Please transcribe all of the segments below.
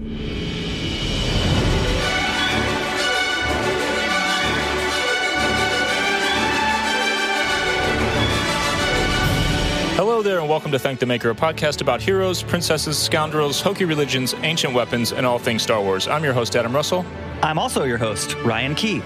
Hello there, and welcome to Thank the Maker, a podcast about heroes, princesses, scoundrels, hokey religions, ancient weapons, and all things Star Wars. I'm your host, Adam Russell. I'm also your host, Ryan Key.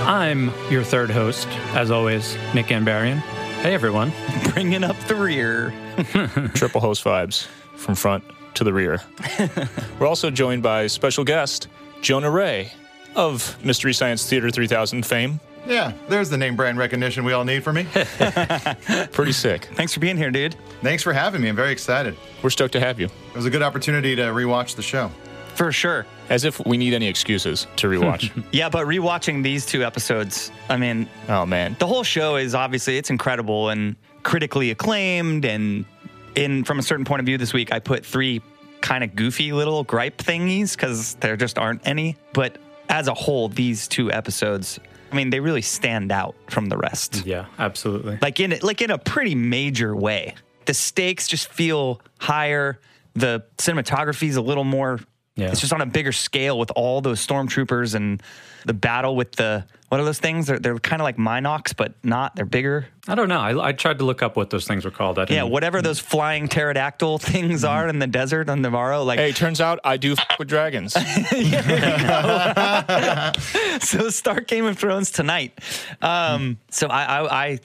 I'm your third host, as always, Nick Gambarian. Hey, everyone. Bringing up the rear. Triple host vibes from front to the rear. We're also joined by special guest, Jonah Ray of Mystery Science Theater 3000 fame. Yeah, there's the name brand recognition we all need for me. Pretty sick. Thanks for being here, dude. Thanks for having me. I'm very excited. We're stoked to have you. It was a good opportunity to rewatch the show. For sure. As if we need any excuses to rewatch. Yeah, but rewatching these two episodes, I mean, oh, man. the whole show is obviously it's incredible and critically acclaimed and in from a certain point of view this week I put three kind of goofy little gripe thingies cuz there just aren't any, but as a whole these two episodes I mean, they really stand out from the rest. Yeah, absolutely. like in like in a pretty major way. The stakes just feel higher. The cinematography is a little more. Yeah. It's just on a bigger scale with all those stormtroopers and the battle with the what are those things? They're they're kind of like Mynocks, but not. They're bigger. I don't know. I, I tried to look up what those things were called. I Yeah, didn't, whatever those flying pterodactyl things are in the desert on Nevarro. Like Hey, turns out I do f- with dragons. so start Game of Thrones tonight. Um, so I, I, I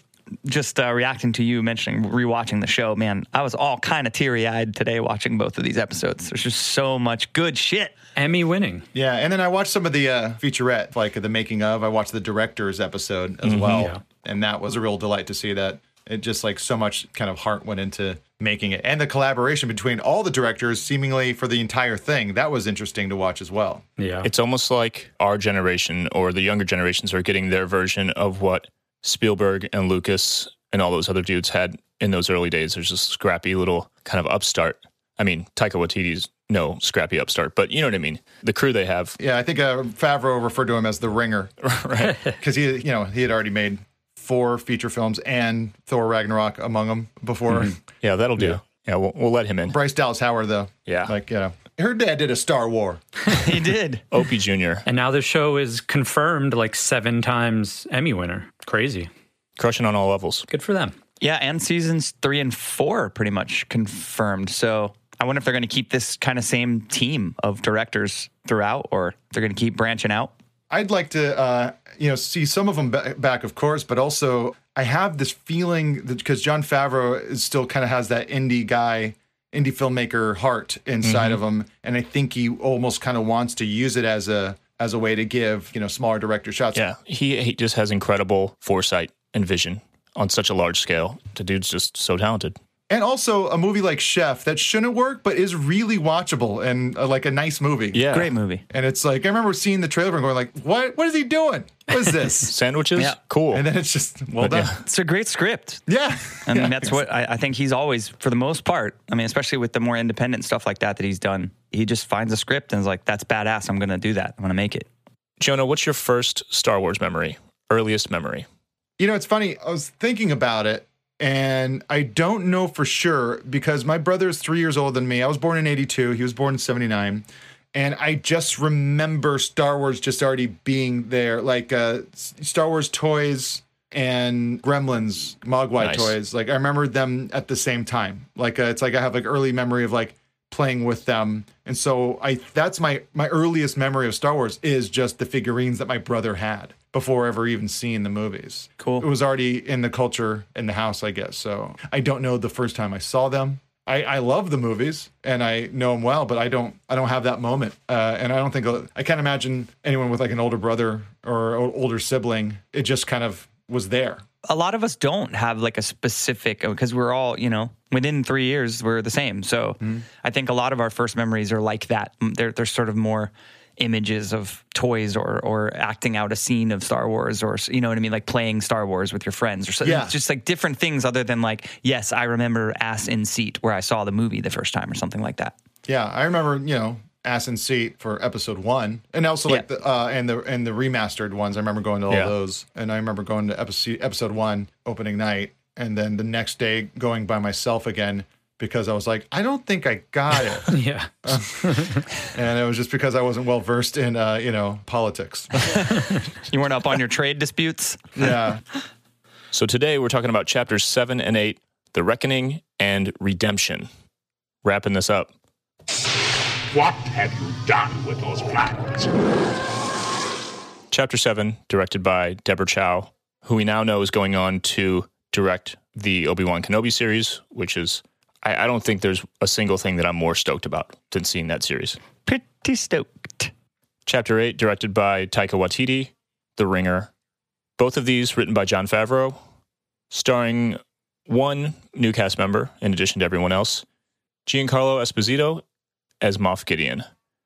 just uh, reacting to you mentioning rewatching the show, man. I was all kind of teary eyed today watching both of these episodes. There's just so much good shit. Emmy winning. Yeah, and then I watched some of the uh, featurette, like the making of. I watched the director's episode as well, Yeah. and that was a real delight to see that. It just like so much kind of heart went into making it, and the collaboration between all the directors, seemingly for the entire thing, that was interesting to watch as well. Yeah. It's almost like our generation or the younger generations are getting their version of what Spielberg and Lucas and all those other dudes had in those early days. There's just scrappy little kind of upstart. I mean, Taika Waititi's no scrappy upstart, but you know what I mean. The crew they have. Yeah, I think uh, Favreau referred to him as the ringer, Right. because he, you know, he had already made four feature films and Thor Ragnarok among them before. Yeah, that'll do. Yeah, we'll, we'll let him in. Bryce Dallas Howard, though, Yeah. like you know, her dad did a Star War. He did. Opie Jr. and now the show is confirmed like seven times Emmy winner. Crazy. crushing on all levels. Good for them. Yeah, and seasons three and four are pretty much confirmed. So I wonder if they're going to keep this kind of same team of directors throughout, or they're going to keep branching out. I'd like to, uh, you know, see some of them ba- back, of course, but also I have this feeling that because Jon Favreau is still kind of has that indie guy, indie filmmaker heart inside of him, and I think he almost kind of wants to use it as a as a way to give you know smaller director shots. Yeah, he, he just has incredible foresight and vision on such a large scale. The dude's just so talented. And also a movie like Chef that shouldn't work, but is really watchable and uh, like a nice movie. Yeah. Great movie. And it's like I remember seeing the trailer and going like, "What? What is he doing? What is this?" Sandwiches? Yeah. Cool. and then it's just well done. yeah. It's a great script. Yeah, I mean, that's what I, I think he's always, for the most part, I mean, especially with the more independent stuff like that that he's done, he just finds a script and is like, that's badass. I'm going to do that. I'm going to make it. Jonah, what's your first Star Wars memory? Earliest memory? You know, it's funny. I was thinking about it, and I don't know for sure because my brother is three years older than me. I was born in 82, he was born in 79. And I just remember Star Wars just already being there, like uh, Star Wars toys and Gremlins, Mogwai Nice. toys. Like I remember them at the same time. Like uh, it's like I have like early memory of like playing with them, and so I that's my my earliest memory of Star Wars is just the figurines that my brother had before ever even seeing the movies. Cool. It was already in the culture in the house, I guess. So I don't know the first time I saw them. I, I love the movies and I know them well, but I don't I don't have that moment, uh, and I don't think I can't imagine anyone with like an older brother or older sibling. It just kind of was there, a lot of us don't have like a specific because we're all you know within three years we're the same. So I think a lot of our first memories are like that. Mm, They're they're sort of more images of toys or or acting out a scene of Star Wars or you know what I mean, like playing Star Wars with your friends or so, Yeah. just like different things other than like yes, I remember ass in seat where I saw the movie the first time or something like that. Yeah, I remember, you know, ass in seat for episode one, and also like Yeah. the uh, and the and the remastered ones. I remember going to all Yeah. those, and I remember going to episode episode one opening night, and then the next day going by myself again because I was like, I don't think I got it, Yeah. and it was just because I wasn't well versed in uh, you know politics. You weren't up on your trade disputes. yeah, So today we're talking about chapters seven and eight, the reckoning and redemption. Wrapping this up. What have you done with those plans? Chapter seven, directed by Deborah Chow, who we now know is going on to direct the Obi Wan Kenobi series, which is I, I don't think there's a single thing that I'm more stoked about than seeing that series. Pretty stoked. Chapter 8, directed by Taika Waititi, The Ringer. Both of these written by Jon Favreau, starring one new cast member in addition to everyone else Giancarlo Esposito as Moff Gideon.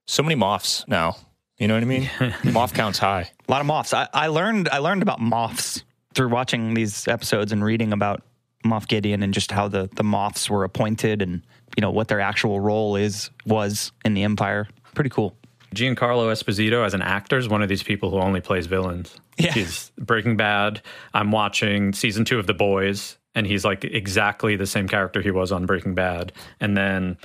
So many Moffs now. You know what I mean? Moff counts high. A lot of Moffs. I, I learned I learned about Moffs through watching these episodes and reading about Moff Gideon and just how the, the Moffs were appointed and you know what their actual role is was in the Empire. Pretty cool. Giancarlo Esposito as an actor is one of these people who only plays villains. Yeah. He's Breaking Bad. I'm watching season two of The Boys, and he's like exactly the same character he was on Breaking Bad. And then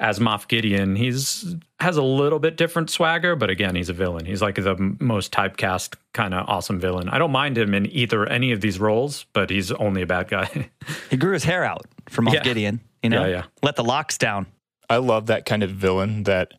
as Moff Gideon, he's has a little bit different swagger, but again, he's a villain. He's like the most typecast kind of awesome villain. I don't mind him in either any of these roles, but he's only a bad guy. He grew his hair out for Moff Yeah. Gideon. You know, Yeah, yeah. let the locks down. I love that kind of villain that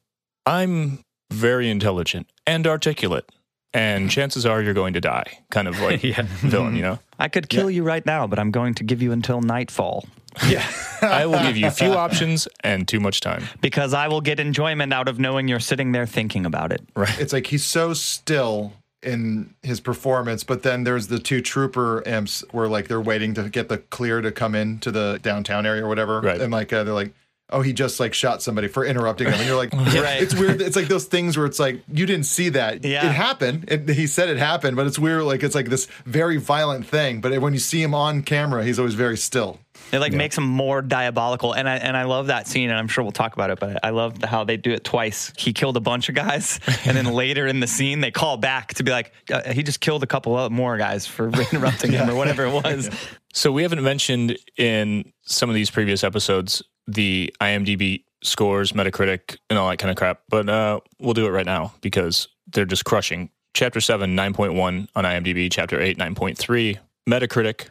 I'm very intelligent and articulate, and chances are you're going to die kind of like yeah. villain, you know? I could kill you right now, but I'm going to give you until nightfall I will give you a few options and too much time. because I will get enjoyment out of knowing you're sitting there thinking about it. Right. It's like he's so still in his performance, but then there's the two trooper imps where like they're waiting to get the clear to come into the downtown area or whatever, Right. and like uh, they're like. Oh, he just like shot somebody for interrupting him, and you're like, Right. it's weird. It's like those things where it's like you didn't see that. Yeah. It happened. It, he said it happened, but it's weird. Like it's like this very violent thing. But when you see him on camera, he's always very still. It like makes him more diabolical, and I and I love that scene, and I'm sure we'll talk about it. But I love how they do it twice. He killed a bunch of guys, and then later in the scene, they call back to be like, uh, he just killed a couple of more guys for interrupting him or whatever it was. So we haven't mentioned in some of these previous episodes the IMDb scores, Metacritic, and all that kind of crap, but uh, we'll do it right now because they're just crushing. Chapter 7, 9.1 on IMDb. Chapter 8, 9.3. Metacritic,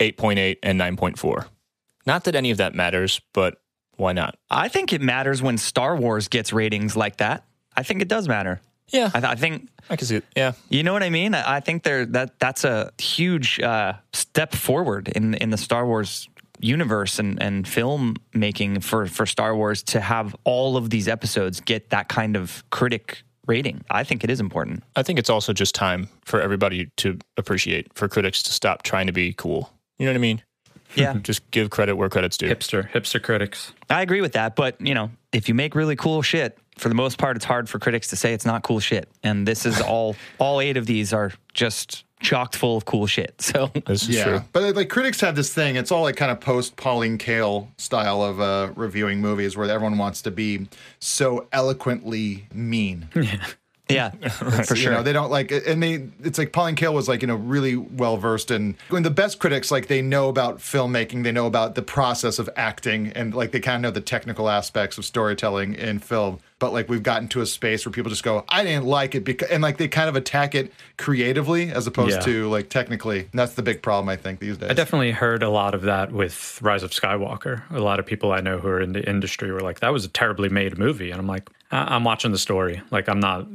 8.8 and 9.4. Not that any of that matters, but why not? I think it matters when Star Wars gets ratings like that. I think it does matter. Yeah, I, th- I think I can see it. Yeah. you know what I mean. I I think there that that's a huge uh, step forward in in the Star Wars universe and and film making for for Star Wars to have all of these episodes get that kind of critic rating. I think it is important. I think it's also just time for everybody to appreciate, for critics to stop trying to be cool. You know what I mean? Yeah, Just give credit where credit's due. Hipster, hipster critics. I agree with that. But you know, if you make really cool shit, for the most part, it's hard for critics to say it's not cool shit. And this is all all eight of these are just chocked full of cool shit. So This is Yeah, true. but like critics have this thing. It's all like kind of post Pauline Kael style of uh, reviewing movies, where everyone wants to be so eloquently mean. yeah, for You sure. know, they don't like, and they. It's like Pauline Kael was like you know really well versed in. When the best critics like they know about filmmaking, they know about the process of acting, and like they kind of know the technical aspects of storytelling in film. But like we've gotten to a space where people just go, I didn't like it because, and like they kind of attack it creatively as opposed Yeah. to like technically. And that's the big problem I think these days. I definitely heard a lot of that with Rise of Skywalker. A lot of people I know who are in the industry were like, "That was a terribly made movie," and I'm like, I- "I'm watching the story. Like, I'm not,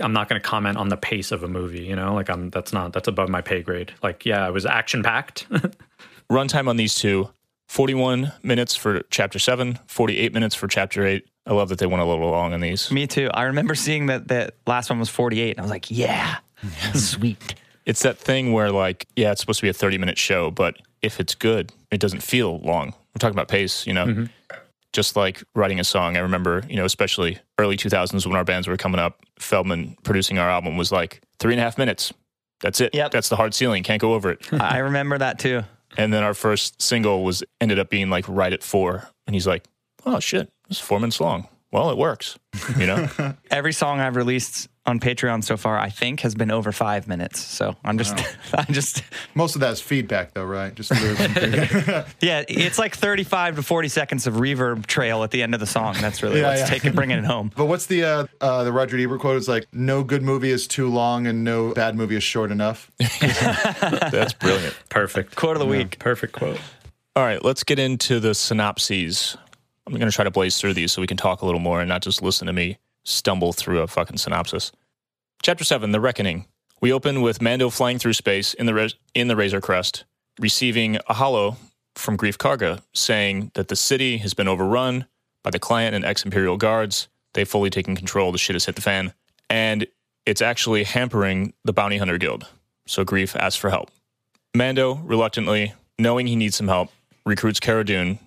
I'm not going to comment on the pace of a movie. You know, like I'm that's not that's above my pay grade. Like, yeah, it was action packed. Runtime on these two 41 minutes for chapter 7, 48 minutes for chapter 8. I love that they went a little long on these. Me too. I remember seeing that that last one was 48, and I was like, yeah, sweet. It's that thing where, like, yeah, it's supposed to be a 30 minute show, but if it's good, it doesn't feel long. We're talking about pace, you know? Mm-hmm. Just like writing a song. I remember, you know, especially early 2000s when our bands were coming up, Feldman producing our album was like three and a half minutes. That's it. Yep. That's the hard ceiling. Can't go over it. I remember that too. and then our first single was ended up being like right at four. And he's like, oh, shit, it's four minutes long. Well, it works, you know? Every song I've released on Patreon so far, I think, has been over five minutes. So I'm just, I'm just, Most of that is feedback, though, right? Just lyrics and things. yeah, it's like 35 to 40 seconds of reverb trail at the end of the song. That's really Yeah, what's yeah. taking, bringing it home. But what's the uh, uh, the Roger Ebert quote? Is like, "No good movie is too long, and no bad movie is short enough." That's brilliant. Perfect. Quote of the week. Perfect quote. All right, let's get into the synopses. I'm going to try to blaze through these so we can talk a little more and not just listen to me stumble through a fucking synopsis. Chapter 7 The Reckoning. We open with Mando flying through space in the, in the Razor Crest, receiving a holo from Greef Karga saying that the city has been overrun by the client and ex Imperial guards. They've fully taken control. The shit has hit the fan. And it's actually hampering the Bounty Hunter Guild. So Greef asks for help. Mando, reluctantly, knowing he needs some help, recruits Cara Dune,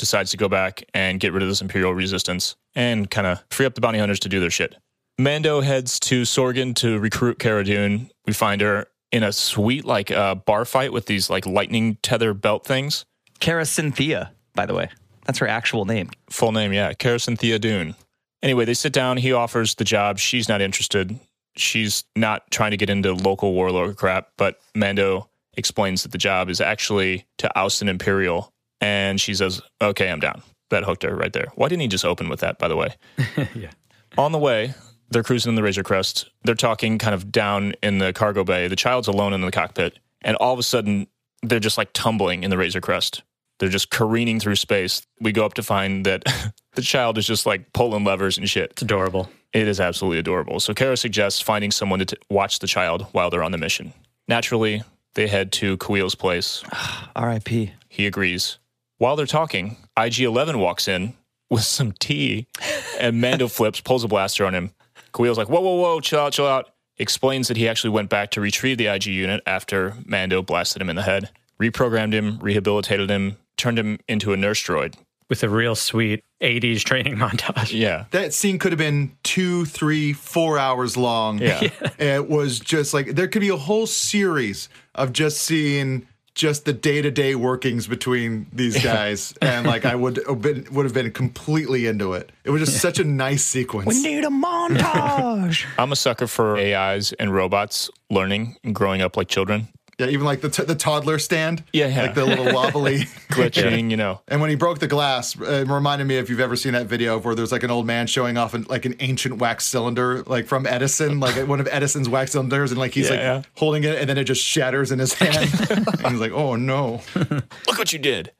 decides to go back and get rid of this Imperial resistance and kind of free up the bounty hunters to do their shit. Mando heads to Sorgan to recruit Cara Dune. We find her in a sweet, like, uh, bar fight with these, like, lightning tether belt things. Cara Cynthia, by the way. That's her actual name. Full name, yeah, Cara Cynthia Dune. Anyway, they sit down. He offers the job. She's not interested. She's not trying to get into local warlord crap, but Mando explains that the job is actually to oust an Imperial. And she says, okay, I'm down. That hooked her right there. Why didn't he just open with that, by the way? Yeah. On the way, they're cruising in the Razor Crest. They're talking kind of down in the cargo bay. The child's alone in the cockpit. And all of a sudden, they're just like tumbling in the Razor Crest. They're just careening through space. We go up to find that the child is just like pulling levers and shit. It's adorable. It is absolutely adorable. So Cara suggests finding someone to t- watch the child while they're on the mission. Naturally, they head to Kuiil's place. R.I.P. He agrees. While they're talking, IG 11 walks in with some tea, and Mando flips, pulls a blaster on him. Kuiil's like, whoa, whoa, whoa, chill out, chill out. Explains that he actually went back to retrieve the IG unit after Mando blasted him in the head, reprogrammed him, rehabilitated him, turned him into a nurse droid. With a real sweet 80s training montage. Yeah. That scene could have been two, three, four hours long. Yeah. It was just like there could be a whole series of just seeing just the day to day workings between these guys, and like I would have been would have been completely into it. It was just such a nice sequence. We need a montage. I'm a sucker for AIs and robots learning and growing up like children. Yeah, even like the t- the toddler stand. Yeah, yeah. like the little wobbly. Glitching, you know. And when he broke the glass, uh, it reminded me if you've ever seen that video of where there's like an old man showing off an, like an ancient wax cylinder, like from Edison, like one of Edison's wax cylinders, and like he's Yeah, like yeah. holding it, and then it just shatters in his hand. and he's like, "Oh no!" Look what you did.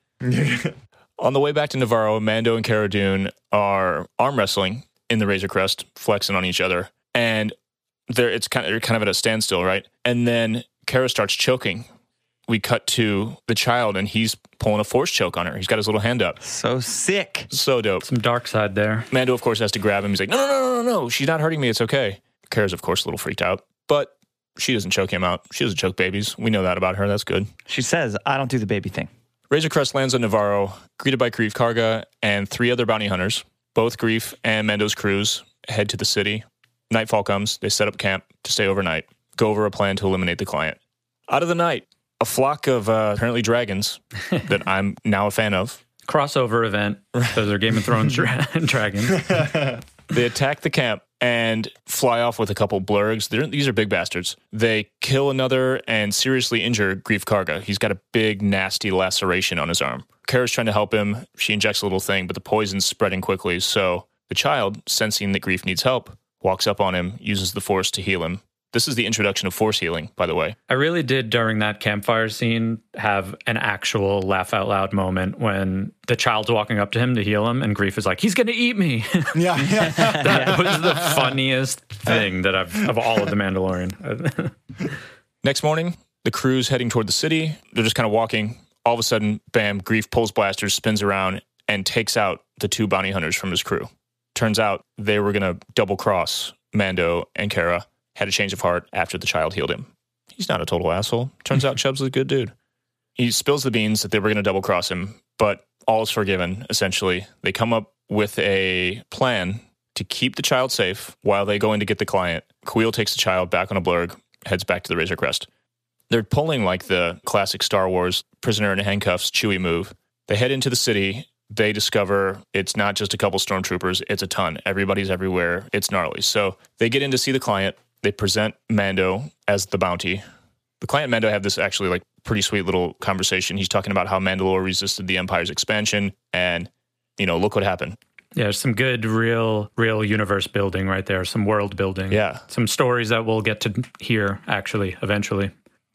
On the way back to Nevarro, Mando and Cara Dune are arm wrestling in the Razor Crest, flexing on each other, and they're it's kind of they're kind of at a standstill, right? And then Cara starts choking. We cut to the child, and he's pulling a force choke on her. He's got his little hand up. so sick. So dope. Some dark side there. Mando, of course, has to grab him. He's like, no, no, no, no, no, no. She's not hurting me. It's okay. Cara's, of course, a little freaked out, but she doesn't choke him out. She doesn't choke babies. We know that about her. That's good. She says, I don't do the baby thing. Razor Crest lands on Nevarro, greeted by Greef Karga and three other bounty hunters. Both Greef and Mando's crews head to the city. Nightfall comes. They set up camp to stay overnight, go over a plan to eliminate the client. Out of the night, a flock of uh, apparently dragons that I'm now a fan of. Crossover event. Those are Game of Thrones dra- dragons. They attack the camp and fly off with a couple blurrgs. They're, these are big bastards. They kill another and seriously injure Greef Karga. He's got a big, nasty laceration on his arm. Cara's trying to help him. She injects a little thing, but the poison's spreading quickly. So the child, sensing that Greef needs help, walks up on him, uses the force to heal him. This is the introduction of force healing, by the way. I really did during that campfire scene have an actual laugh out loud moment when the child's walking up to him to heal him, and Greef is like, "He's going to eat me." Yeah, yeah. that was the funniest thing that I've of all of the Mandalorian. Next morning, the crew's heading toward the city. They're just kind of walking. All of a sudden, bam, Greef pulls blasters, spins around, and takes out the two bounty hunters from his crew. Turns out they were going to double cross Mando and Cara, had a change of heart after the child healed him. he's not a total asshole. Turns out Chubb's a good dude. He spills the beans that they were going to double cross him, but all is forgiven, essentially. They come up with a plan to keep the child safe while they go in to get the client. Kuiil takes the child back on a blurrg, heads back to the Razor Crest. They're pulling like the classic Star Wars prisoner in handcuffs Chewie move. They head into the city. They discover it's not just a couple stormtroopers, it's a ton. Everybody's everywhere. It's gnarly. So they get in to see the client. They present Mando as the bounty. The client and Mando have this actually like pretty sweet little conversation. He's talking about how Mandalore resisted the Empire's expansion and, you know, look what happened. Yeah, there's some good real real universe building right there, some world building. Yeah. Some stories that we'll get to hear actually eventually.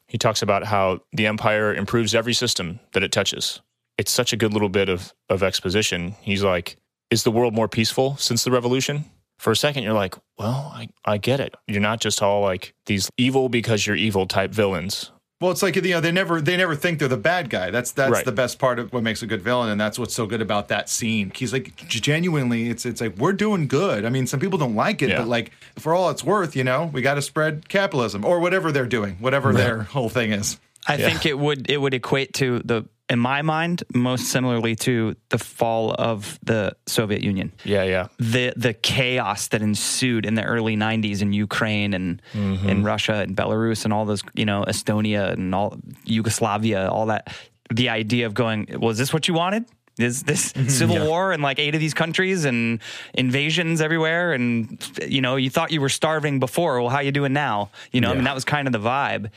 He talks about how the Empire improves every system that it touches. It's such a good little bit of, of exposition. He's like, Is the world more peaceful since the revolution? For a second, you're like, Well, I, I get it. You're not just all like these evil because you're evil type villains. Well, it's like you know they never they never think they're the bad guy. That's that's Right. the best part of what makes a good villain, and that's what's so good about that scene. He's like genuinely, it's it's like we're doing good. I mean, some people don't like it, Yeah. but like for all it's worth, you know, we got to spread capitalism or whatever they're doing, whatever their whole thing is. I think it would it would equate to the in my mind most similarly to the fall of the Soviet Union. Yeah, yeah. The the chaos that ensued in the early 90s in Ukraine and mm-hmm. in Russia and Belarus and all those, you know, Estonia and all Yugoslavia, all that the idea of going, was this what you wanted? Is this civil war in like eight of these countries and invasions everywhere? And you know, you thought you were starving before. Well, how you doing now? You know, I mean, that was kind of the vibe.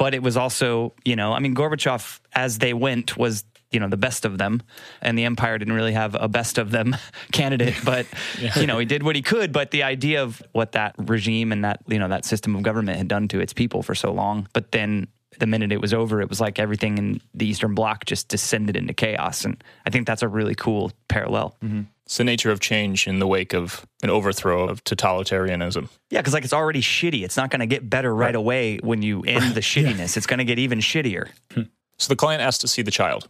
But it was also, you know, I mean, Gorbachev, as they went, was you know the best of them, and the empire didn't really have a best of them candidate. But you know, he did what he could. But the idea of what that regime and that you know that system of government had done to its people for so long, but then the minute it was over, it was like everything in the Eastern Bloc just descended into chaos. And I think that's a really cool parallel. Mm-hmm. It's the nature of change in the wake of an overthrow of totalitarianism. Yeah, because like it's already shitty. It's not going to get better right, away when you end the shittiness. It's going to get even shittier. Hmm. So the client asks to see the child.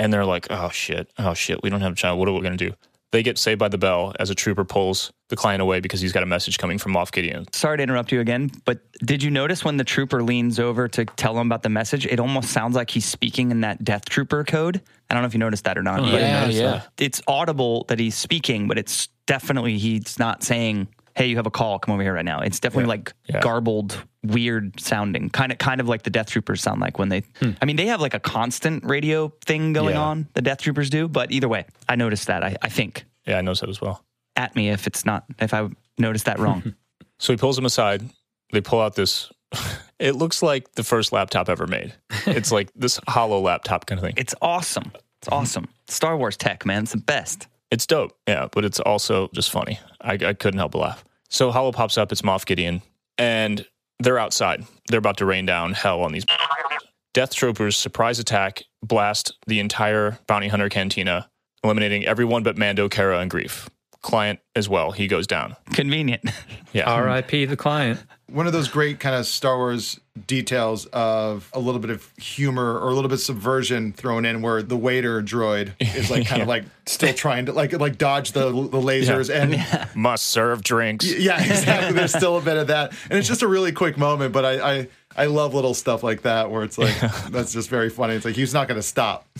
And they're like, oh shit, oh shit, we don't have a child. What are we going to do? They get saved by the bell as a trooper pulls the client away because he's got a message coming from Moff Gideon. Sorry to interrupt you again, but did you notice when the trooper leans over to tell him about the message? It almost sounds like he's speaking in that Death Trooper code. I don't know if you noticed that or not. Oh, I but that. it's audible that he's speaking, but it's definitely he's not saying, "Hey, you have a call. Come over here right now." It's definitely like Yeah. garbled, weird sounding, kind of kind of like the Death Troopers sound like when they. Hmm. I mean, they have like a constant radio thing going Yeah. on. The Death Troopers do, but either way, I noticed that. I, I think Yeah, I noticed that as well. at me if it's not if I noticed that wrong. So he pulls him aside. They pull out this. It looks like the first laptop ever made. It's like this holo laptop kind of thing. it's awesome. It's mm-hmm. awesome. Star Wars tech, man. It's the best. It's dope, yeah, but it's also just funny. I, I couldn't help but laugh. So Holo pops up. It's Moff Gideon, and they're outside. They're about to rain down hell on these Death Troopers. Surprise attack, blast the entire bounty hunter cantina, eliminating everyone but Mando, Cara, and Greef. Client as well. He goes down. Convenient. Yeah, R.I.P. the client. One of those great kind of Star Wars details of a little bit of humor or a little bit of subversion thrown in, where the waiter droid is like kind of like still trying to like like dodge the the lasers and must serve drinks. Yeah, exactly. There's still a bit of that, and it's just a really quick moment. But I, I, I love little stuff like that where it's like that's just very funny. It's like he's not going to stop.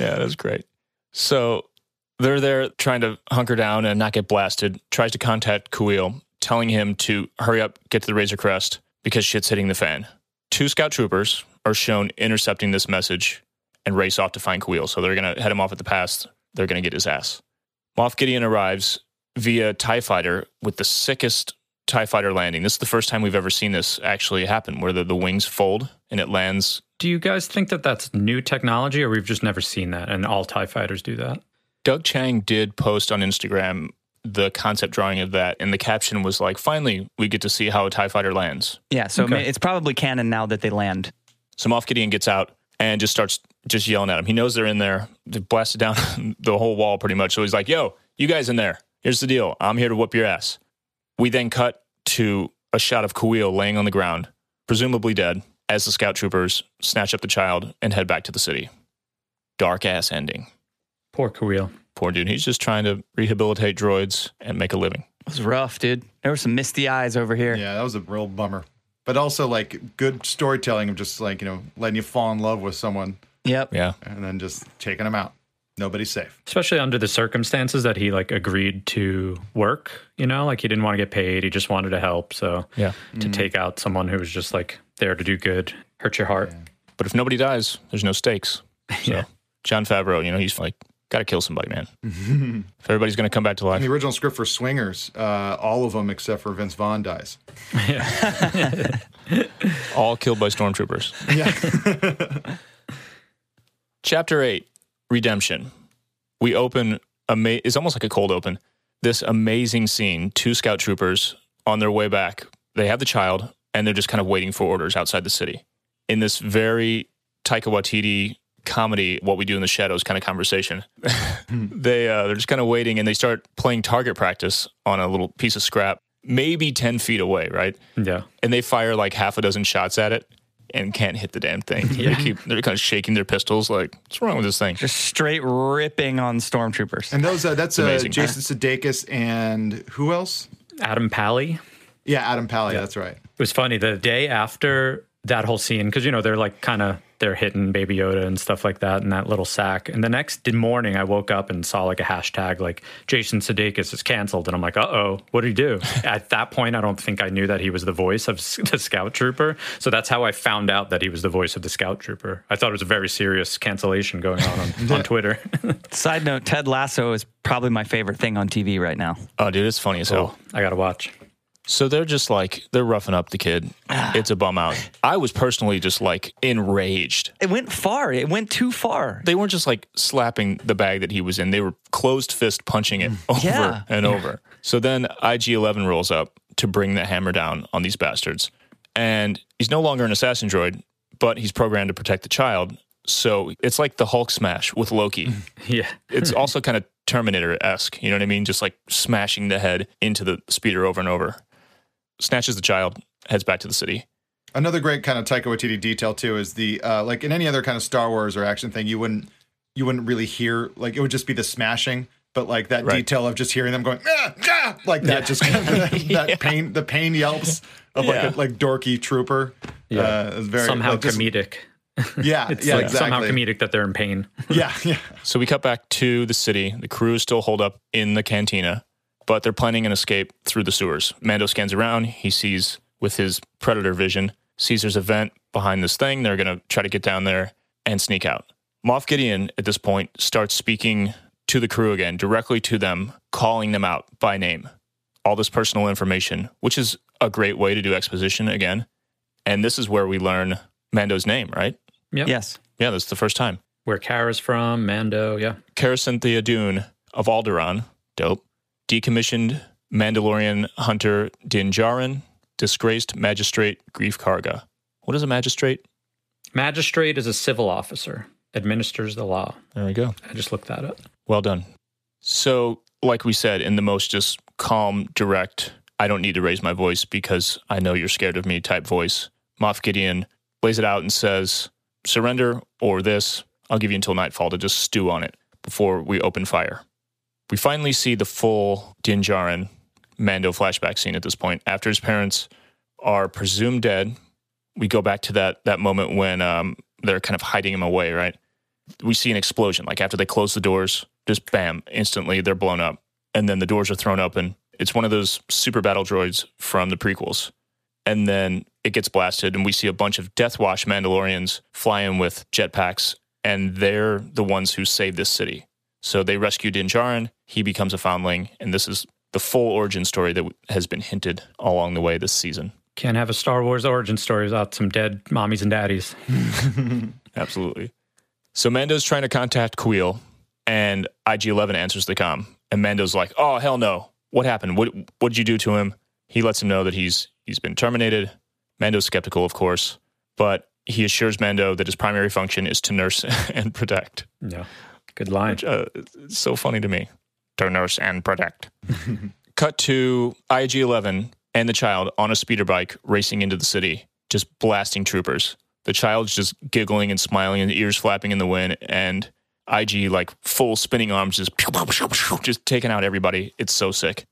Yeah, that's great. So they're there trying to hunker down and not get blasted. Tries to contact Kuiil, telling him to hurry up, get to the Razor Crest because shit's hitting the fan. Two scout troopers are shown intercepting this message and race off to find Kuiil. So they're going to head him off at the pass. They're going to get his ass. Moff Gideon arrives via TIE fighter with the sickest TIE fighter landing. This is the first time we've ever seen this actually happen, where the, the wings fold and it lands Do you guys think that that's new technology, or we've just never seen that, and all Tie Fighters do that? Doug Chiang did post on Instagram the concept drawing of that, and the caption was like, "Finally, we get to see how a Tie Fighter lands." yeah, so Okay. it's probably canon now that they land. So Moff Gideon gets out and just starts just yelling at him. He knows they're in there. They blasted down the whole wall pretty much. So he's like, "Yo, you guys in there? Here's the deal. I'm here to whoop your ass." We then cut to a shot of Kuiil laying on the ground, presumably dead, as the scout troopers snatch up the child and head back to the city. Dark ass ending. Poor Kuiil. Poor dude. He's just trying to rehabilitate droids and make a living. It was rough, dude. There were some misty eyes over here. Yeah, that was a real bummer. but also like good storytelling of just like you know letting you fall in love with someone Yep. Yeah. and then just taking them out. Nobody's safe. especially under the circumstances that he like agreed to work you know like he didn't want to get paid he just wanted to help so Yeah. to mm. take out someone who was just like there to do good hurt your heart But if nobody dies, there's no stakes. So Yeah. Jon Favreau, you know, he's like, got to kill somebody, man. if everybody's going to come back to In life, the original script for Swingers, uh, all of them except for Vince Vaughn dies. all killed by stormtroopers. Yeah. Chapter 8 Redemption. We open, ama- it's almost like a cold open. This amazing scene two scout troopers on their way back. They have the child and they're just kind of waiting for orders outside the city. In this very Taika Waititi comedy, what we do in the shadows kind of conversation, they, uh, they're just kind of waiting and they start playing target practice on a little piece of scrap, maybe 10 feet away, right? yeah and they fire like half a dozen shots at it and can't hit the damn thing. They keep they're kind of shaking their pistols like, what's wrong with this thing? Just straight ripping on stormtroopers. And those uh, that's uh, amazing. Jason Sudeikis and who else? adam pally Yeah, Adam Pally. That's right. It was funny the day after that whole scene because you know they're like kind of they're hitting Baby Yoda and stuff like that in that little sack. And the next morning, I woke up and saw like a hashtag like Jason Sudeikis is canceled, and I'm like, uh oh, what did he do? At that point, I don't think I knew that he was the voice of the Scout Trooper. So that's how I found out that he was the voice of the Scout Trooper. I thought it was a very serious cancellation going on on, on Twitter. Side note: Ted Lasso is probably my favorite thing on TV right now. Oh, dude, it's funny as hell. I gotta watch. So they're just like they're roughing up the kid. Ah. It's a bum out. I was personally just like enraged. It went far. It went too far. They weren't just like slapping the bag that he was in. They were closed fist punching it over Yeah. and over. So then IG Eleven rolls up to bring the hammer down on these bastards, and he's no longer an assassin droid, but he's programmed to protect the child. So it's like the Hulk smash with Loki. Yeah. it's also kind of Terminator esque. You know what I mean? Just like smashing the head into the speeder over and over. Snatches the child, heads back to the city. Another great kind of Taika Waititi detail too is the uh, like in any other kind of Star Wars or action thing, you wouldn't you wouldn't really hear like it would just be the smashing, but like that Right. detail of just hearing them going ah, ah, like that, just kind of that, that pain, the pain yelps of like Yeah. a like dorky trooper. Yeah. uh, is very somehow like, just- comedic. Yeah, It's yeah, like exactly. somehow comedic that they're in pain. Yeah, yeah. So we cut back to the city. The crew is still holed up in the cantina, but they're planning an escape through the sewers. Mando scans around. He sees with his predator vision, Caesar's event behind this thing. They're going to try to get down there and sneak out. Moff Gideon, at this point, starts speaking to the crew again, directly to them, calling them out by name. All this personal information, which is a great way to do exposition again. And this is where we learn Mando's name, right? Yep. Yes. Yeah, that's the first time. Where Cara's from, Mando, yeah. Cara Cynthia Dune of Alderaan, dope. Decommissioned Mandalorian hunter Din Djarin, disgraced magistrate Greef Karga. What is a magistrate? Magistrate is a civil officer, administers the law. There we go. I just looked that up. Well done. So, like we said, in the most just calm, direct, I don't need to raise my voice because I know you're scared of me type voice, Moff Gideon lays it out and says, surrender or this. I'll give you until nightfall to just stew on it before we open fire. We finally see the full Din Djarin Mando flashback scene at this point. After his parents are presumed dead, we go back to that that moment when um, they're kind of hiding him away, right? we see an explosion. Like after they close the doors, just bam, instantly they're blown up. And then the doors are thrown open. It's one of those super battle droids from the prequels. And then it gets blasted, and we see a bunch of Death Watch Mandalorians fly in with jetpacks, and they're the ones who save this city. So they rescue Din Djarin. He becomes a foundling, and this is the full origin story that has been hinted along the way this season. Can't have a Star Wars origin story without some dead mommies and daddies. Absolutely. So Mando's trying to contact Kuiil, and IG Eleven answers the comm, and Mando's like, "Oh hell no! What happened? What what did you do to him?" He lets him know that he's he's been terminated. Mando's skeptical, of course, but he assures Mando that his primary function is to nurse and protect. Yeah. Good line. Which, uh, so funny to me. To nurse and protect. Cut to IG Eleven and the child on a speeder bike racing into the city, just blasting troopers. The child's just giggling and smiling and ears flapping in the wind, and IG like full spinning arms just just taking out everybody. It's so sick.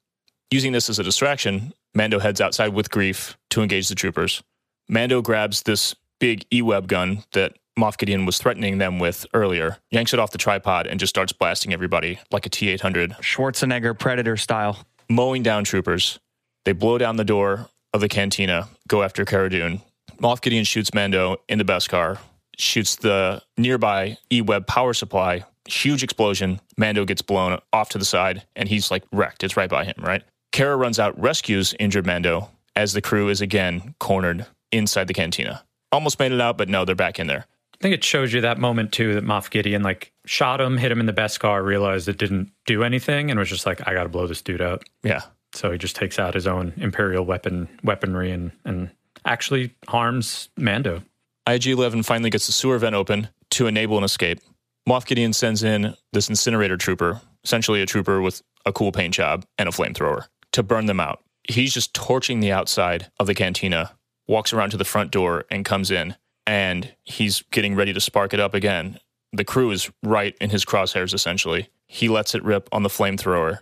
Using this as a distraction, Mando heads outside with Greef to engage the troopers. Mando grabs this big E-web gun that Moff Gideon was threatening them with earlier, yanks it off the tripod, and just starts blasting everybody like a T-800, Schwarzenegger Predator style. mowing down troopers. They blow down the door of the cantina, go after Cara Dune. Moff Gideon shoots Mando in the Beskar, shoots the nearby E-web power supply. Huge explosion. Mando gets blown off to the side, and he's like wrecked. It's right by him, right? Cara runs out, rescues injured Mando as the crew is again cornered inside the cantina. Almost made it out, but no, they're back in there. I think it shows you that moment too that Moff Gideon like shot him, hit him in the Beskar, realized it didn't do anything, and was just like, I got to blow this dude out. Yeah. So he just takes out his own Imperial weapon weaponry and and actually harms Mando. IG 11 finally gets the sewer vent open to enable an escape. Moff Gideon sends in this incinerator trooper, essentially a trooper with a cool paint job and a flamethrower, to burn them out. He's just torching the outside of the cantina, walks around to the front door and comes in, and he's getting ready to spark it up again. The crew is right in his crosshairs, essentially. He lets it rip on the flamethrower.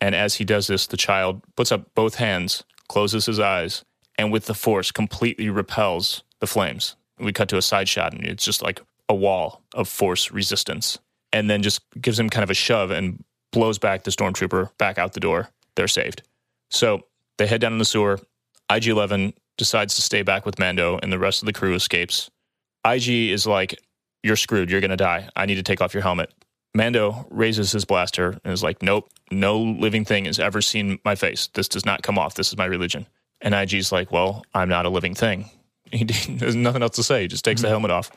And as he does this, the child puts up both hands, closes his eyes, and with the force completely repels the flames. We cut to a side shot, and it's just like a wall of force resistance. And then just gives him kind of a shove and blows back the stormtrooper back out the door. They're saved. So they head down in the sewer. IG 11 decides to stay back with Mando, and the rest of the crew escapes. IG is like, You're screwed. You're going to die. I need to take off your helmet. Mando raises his blaster and is like, Nope, no living thing has ever seen my face. This does not come off. This is my religion. And IG's like, Well, I'm not a living thing. He there's nothing else to say. He just takes the mm-hmm. helmet off.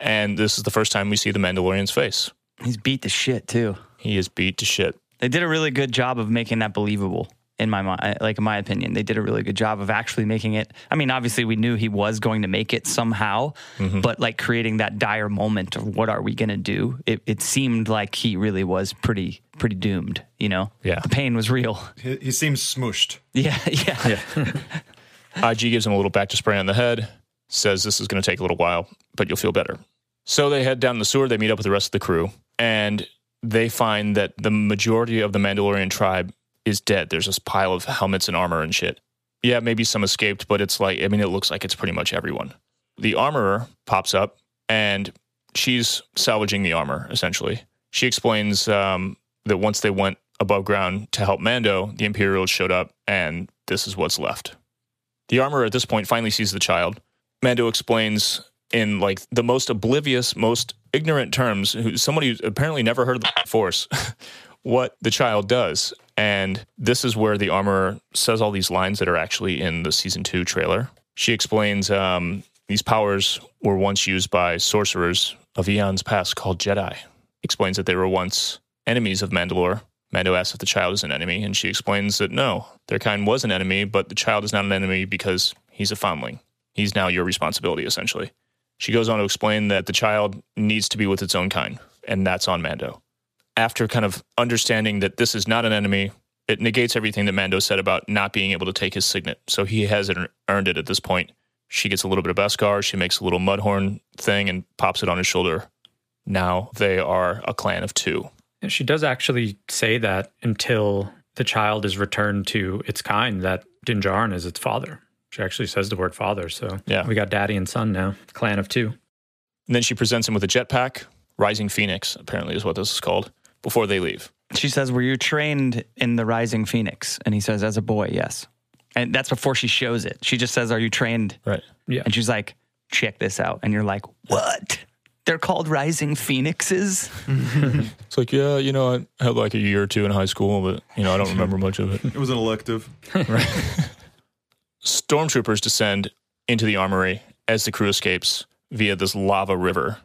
And this is the first time we see the Mandalorian's face. He's beat to shit too. He is beat to shit. They did a really good job of making that believable. In my mind, like in my opinion, they did a really good job of actually making it. I mean, obviously, we knew he was going to make it somehow, mm-hmm. but like creating that dire moment of what are we going to do? It, it seemed like he really was pretty, pretty doomed. You know, Yeah. the pain was real. He, he seems smooshed. Yeah, yeah, IG gives him a little bacta spray on the head, says this is going to take a little while, but you'll feel better. So they head down the sewer, they meet up with the rest of the crew, and they find that the majority of the Mandalorian tribe is dead. There's this pile of helmets and armor and shit. Yeah, maybe some escaped, but it's like, I mean, it looks like it's pretty much everyone. The armorer pops up and she's salvaging the armor, essentially. She explains um, that once they went above ground to help Mando, the Imperials showed up, and this is what's left. The armorer at this point finally sees the child. Mando explains in like the most oblivious, most ignorant terms, who somebody who's apparently never heard of the Force, what the child does. And this is where the armorer says all these lines that are actually in the season two trailer. She explains um, these powers were once used by sorcerers of eons past called Jedi. Explains that they were once enemies of Mandalore. Mando asks if the child is an enemy, and she explains that no, their kind was an enemy, but the child is not an enemy because he's a foundling. He's now your responsibility, essentially. She goes on to explain that the child needs to be with its own kind, and that's on Mando. After kind of understanding that this is not an enemy, it negates everything that Mando said about not being able to take his signet. So he hasn't earned it at this point. She gets a little bit of Beskar. She makes a little mudhorn thing and pops it on his shoulder. Now they are a clan of two. And she does actually say that until the child is returned to its kind, that Din Djarin is its father. She actually says the word father. So Yeah. we got daddy and son now, clan of two. And then she presents him with a jetpack. Rising Phoenix, apparently, is what this is called, before they leave. She says, "Were you trained in the Rising Phoenix?" And he says, "As a boy, yes." And that's before she shows it. She just says, "Are you trained?" Right. Yeah. And she's like, "Check this out." And you're like, "What?" They're called Rising Phoenixes. It's like, yeah, you know, I had like a year or two in high school, but, you know, I don't remember much of it. It was an elective. Stormtroopers descend into the armory as the crew escapes via this lava river,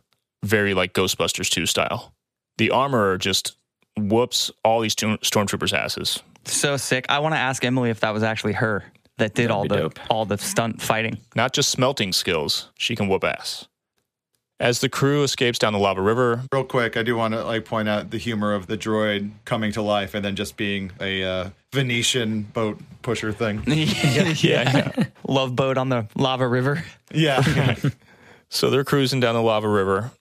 very like Ghostbusters 2 style. The armorer just whoops all these stormtroopers' asses. So sick. I want to ask Emily if that was actually her that did all the dope. all the stunt fighting. Not just smelting skills, she can whoop ass. As the crew escapes down the lava river, Real quick, I do want to like point out the humor of the droid coming to life and then just being a uh, Venetian boat pusher thing. yeah. Love boat on the lava river. Yeah. So they're cruising down the lava river.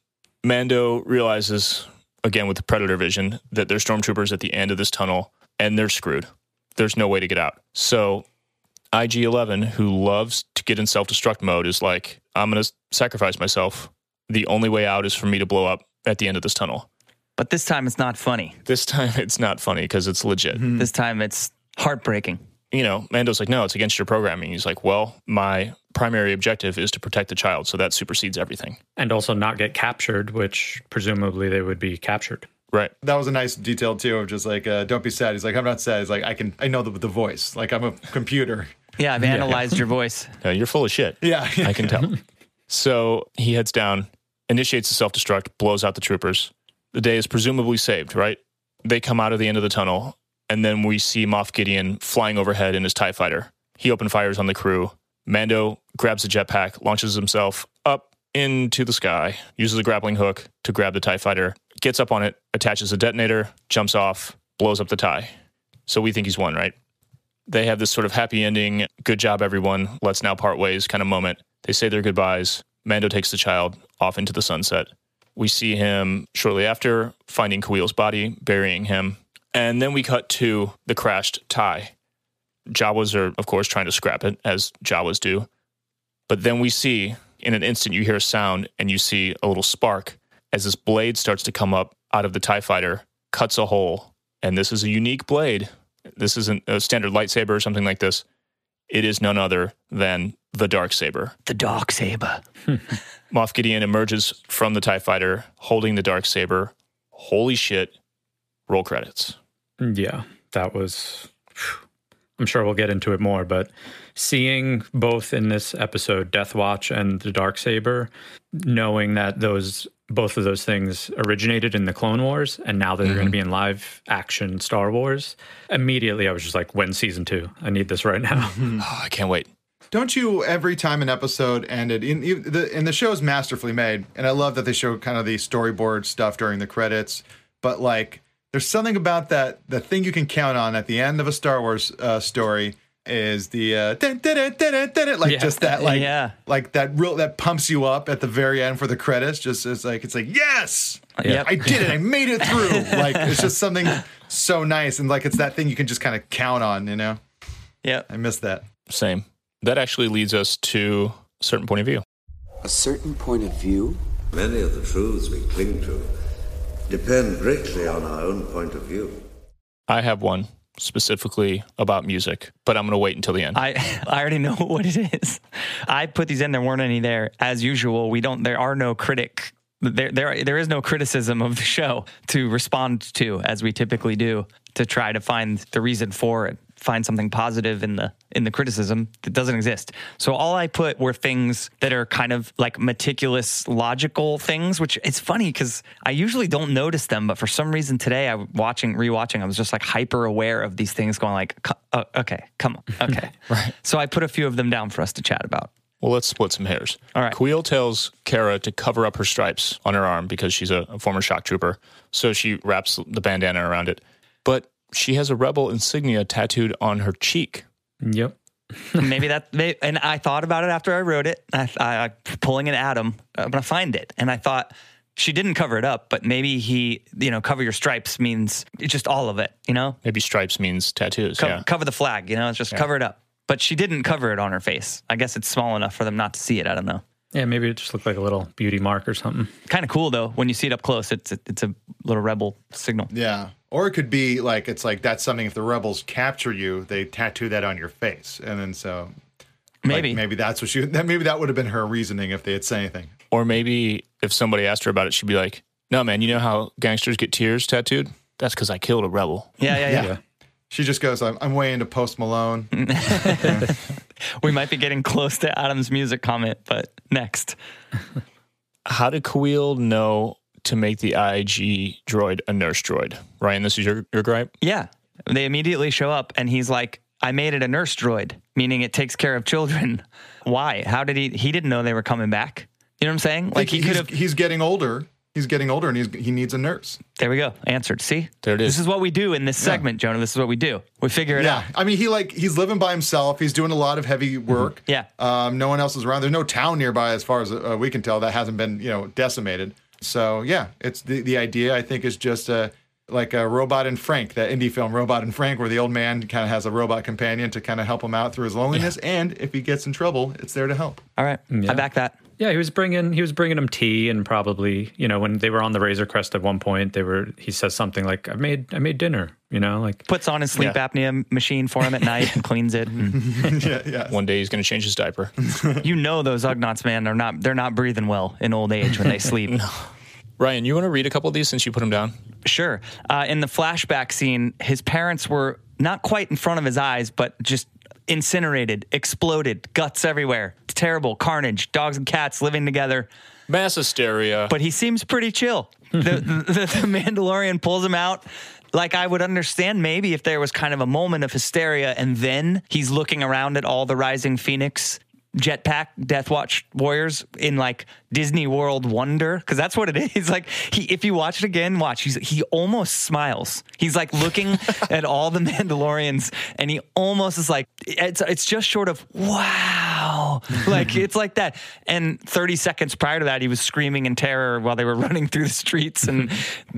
Mando realizes, again with the predator vision, that there's stormtroopers at the end of this tunnel and they're screwed. There's no way to get out. So IG 11, who loves to get in self destruct mode, is like, I'm going to sacrifice myself. The only way out is for me to blow up at the end of this tunnel. But this time it's not funny. This time it's not funny because it's legit. This time it's heartbreaking. You know, Mando's like, no, it's against your programming. He's like, well, my primary objective is to protect the child. So that supersedes everything. And also not get captured, which presumably they would be captured. Right. That was a nice detail too of just like, uh, don't be sad. He's like, I'm not sad. He's like, I can, I know the, the voice. Like I'm a computer. Yeah, I've analyzed your voice. Uh, you're full of shit. Yeah. I can tell. so he heads down, initiates the self destruct, blows out the troopers. The day is presumably saved, right? They come out of the end of the tunnel, and then we see Moff Gideon flying overhead in his TIE fighter. He open fires on the crew. Mando grabs a jetpack, launches himself up into the sky, uses a grappling hook to grab the TIE fighter, gets up on it, attaches a detonator, jumps off, blows up the TIE. So we think he's won, right? They have this sort of happy ending, good job, everyone, let's now part ways kind of moment. They say their goodbyes. Mando takes the child off into the sunset. We see him shortly after finding Kuiil's body, burying him. And then we cut to the crashed tie. Jawas are, of course, trying to scrap it, as Jawas do. But then we see, in an instant, you hear a sound and you see a little spark as this blade starts to come up out of the TIE fighter, cuts a hole. And this is a unique blade. This isn't a standard lightsaber or something like this. It is none other than the dark saber. The dark saber. Moff Gideon emerges from the TIE fighter holding the dark saber. Holy shit. Roll credits. Yeah, that was. I'm sure we'll get into it more, but seeing both in this episode, Death Watch and the Dark Saber, knowing that those both of those things originated in the Clone Wars, and now that they're going to mm-hmm. be in live action Star Wars, immediately I was just like, "When season two? I need this right now." Mm-hmm. Oh, I can't wait. Don't you every time an episode ended in in the and the show is masterfully made, and I love that they show kind of the storyboard stuff during the credits. But like, there's something about that the thing you can count on at the end of a Star Wars uh, story is the uh, dun, dun, dun, like Yeah. just that like Yeah. like that real that pumps you up at the very end for the credits. Just it's like it's like yes, Yep. I did it, I made it through. like it's just something so nice, and like it's that thing you can just kind of count on. You know, Yeah, I miss that. Same. That actually leads us to a certain point of view. A certain point of view? Many of the truths we cling to depend greatly on our own point of view. I have one specifically about music, but I'm going to wait until the end. I I already know what it is. I put these in. There weren't any there. As usual, we don't. There are no critic. There there there is no criticism of the show to respond to as we typically do to try to find the reason for it. Find something positive in the in the criticism that doesn't exist. So all I put were things that are kind of like meticulous, logical things. Which it's funny because I usually don't notice them, but for some reason today, I was watching rewatching. I was just like hyper aware of these things, going like, "Co- uh, okay, come on, okay. right. So I put a few of them down for us to chat about. Well, let's split some hairs. All right. Kuiil tells Cara to cover up her stripes on her arm because she's a, a former shock trooper. So she wraps the bandana around it. But she has a rebel insignia tattooed on her cheek. yep. maybe that may, and i thought about it after i wrote it i, I, I pulling an Adam uh, i'm gonna find it and i thought she didn't cover it up but maybe he you know cover your stripes means just all of it you know Maybe stripes means tattoos. Co- yeah. cover the flag you know it's just cover it up but she didn't cover it on her face i guess it's small enough for them not to see it i don't know Yeah, maybe it just looked like a little beauty mark or something. kind of cool though when you see it up close it's a, it's a little rebel signal Yeah. Or it could be like it's like that's something if the rebels capture you, they tattoo that on your face. And then so like, maybe maybe that's what she that maybe that would have been her reasoning if they had said anything. Or maybe if somebody asked her about it, she'd be like, no, man, you know how gangsters get tears tattooed? That's because I killed a rebel. yeah yeah yeah, Yeah. She just goes, I'm, I'm way into Post Malone. we might be getting close to adam's music comment but next How did Kuiil know to make the IG droid a nurse droid? Ryan, this is your, your gripe? Yeah. They immediately show up and he's like, I made it a nurse droid, meaning it takes care of children. Why? How did he? He didn't know they were coming back. You know what I'm saying? Like he could have. he's getting older. He's getting older and he's he needs a nurse. There we go. Answered. See? There it is. This is what we do in this segment, Jonah. This is what we do. We figure it out. Yeah. out. I mean he like he's living by himself. He's doing a lot of heavy work. Yeah. Um, no one else is around. There's no town nearby as far as uh, we can tell that hasn't been, you know, decimated. So yeah, it's the, the idea I think is just uh like a Robot and Frank, that indie film Robot and Frank, where the old man kind of has a robot companion to kind of help him out through his loneliness, and if he gets in trouble, it's there to help. All right. I back that. Yeah, he was bringing he was bringing him tea and probably you know when they were on the Razor Crest at one point they were he says something like I made I made dinner you know like Puts on his sleep Yeah. apnea machine for him at night and cleans it. And yeah, yeah. One day he's going to change his diaper. you know those Ugnaughts, man, they're not they're not breathing well in old age when they sleep. Ryan, you want to read a couple of these since you put them down? Sure. Uh, in the flashback scene, his parents were not quite in front of his eyes, but just incinerated, exploded, guts everywhere. Terrible carnage, dogs and cats living together. Mass hysteria. But he seems pretty chill. The, the, the Mandalorian pulls him out. Like I would understand maybe if there was kind of a moment of hysteria and then he's looking around at all the rising Phoenix jetpack Death Watch warriors in like Disney World wonder because that's what it is. Like he, if you watch it again, watch. He's he almost smiles. He's like looking at all the Mandalorians and he almost is like it's it's just short of wow. like it's like that. And 30 seconds prior to that, he was screaming in terror while they were running through the streets and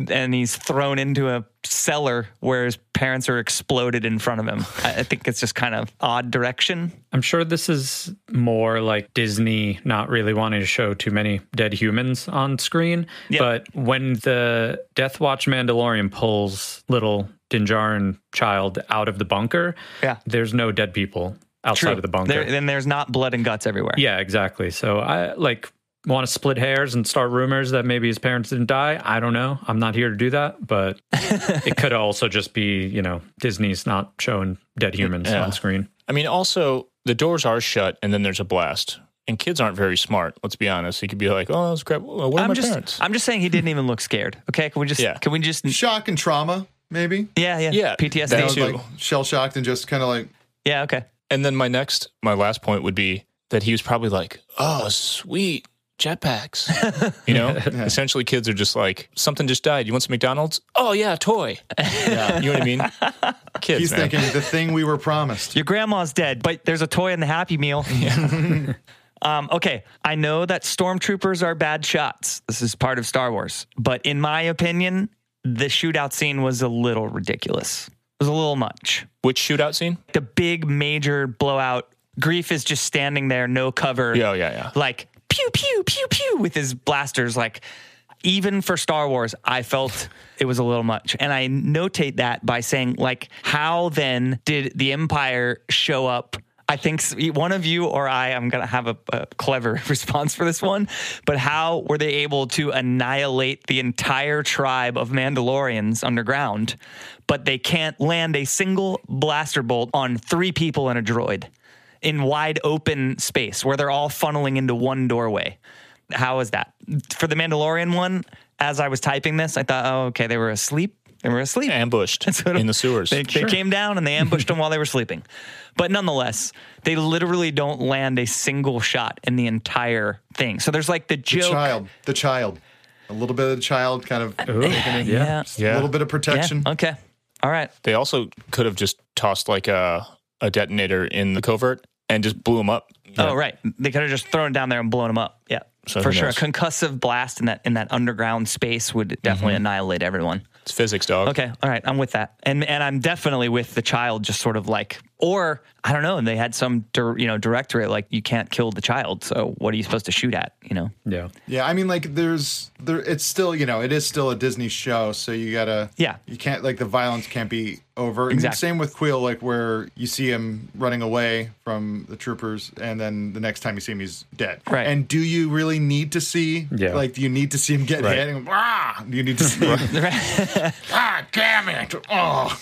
and he's thrown into a cellar where his parents are exploded in front of him. I, think it's just kind of odd direction. I'm sure this is more like Disney not really wanting to show too many dead humans on screen. Yeah. But when the Death Watch Mandalorian pulls little Din Djarin child out of the bunker, Yeah. there's no dead people outside of the bunker. There, then there's not blood and guts everywhere. yeah, exactly. So I like want to split hairs and start rumors that maybe his parents didn't die. I don't know. I'm not here to do that, but it could also just be, you know, Disney's not showing dead humans Yeah. on screen. I mean, also, the doors are shut and then there's a blast. And kids aren't very smart, let's be honest. He could be like, oh, let's grab, well, where are I'm my just parents? I'm just saying he didn't even look scared. Okay, can we just Yeah. can we just Shock and trauma, maybe. yeah yeah Yeah, PTSD that was too. like shell shocked and just kind of like, yeah okay And then my next, my last point would be that he was probably like, oh, sweet jetpacks. you know, essentially, kids are just like, something just died. You want some McDonald's? Oh, yeah, a toy. yeah. You know what I mean? Kids, He's man. thinking the thing we were promised. your grandma's dead but there's a toy in the Happy Meal. um, okay, I know that stormtroopers are bad shots. This is part of Star Wars, but in my opinion, the shootout scene was a little ridiculous. It was a little much. Which shootout scene? The big major blowout. Greef is just standing there, no cover. Yeah, yeah, yeah. like pew pew pew pew with his blasters. Like even for Star Wars I felt it was a little much. And I notate that by saying like how then did the empire show up? I think one of you or I I'm going to have a, a clever response for this one but how were they able to annihilate the entire tribe of Mandalorians underground but they can't land a single blaster bolt on three people and a droid in wide open space where they're all funneling into one doorway. How is that? For the Mandalorian one, as I was typing this, I thought, oh, okay, they were asleep. They were asleep. Ambushed what in the sewers. They, they came down and they ambushed them while they were sleeping. But nonetheless, they literally don't land a single shot in the entire thing. So there's like the The child, the child, a little bit of the child, kind of uh, taking in. Yeah. Yeah. a little bit of Yeah. protection. Okay. All right. They also could have just tossed like a, a detonator in the covert and just blew them up. Oh, right. They could have just thrown it down there and blown them up. Yeah. So For who sure. A concussive blast in that in that underground space would definitely mm-hmm. annihilate everyone. It's physics, dog. Okay, all right, I'm with that, and and I'm definitely with the child, just sort of like, or I don't know, and they had some, dir- you know, directorate like you can't kill the child, so what are you supposed to shoot at, you know? Yeah. Yeah, I mean, like, there's there. It's still, you know, it is still a Disney show, so you gotta. Yeah. You can't like the violence can't be over. And Exactly. Same with Kuiil, like where you see him running away from the troopers, and then the next time you see him, he's dead. Right. And do you really need to see? Yeah. Like, do you need to see him get Right. hit? And, ah! Do you need to see? ah, damn it! Oh.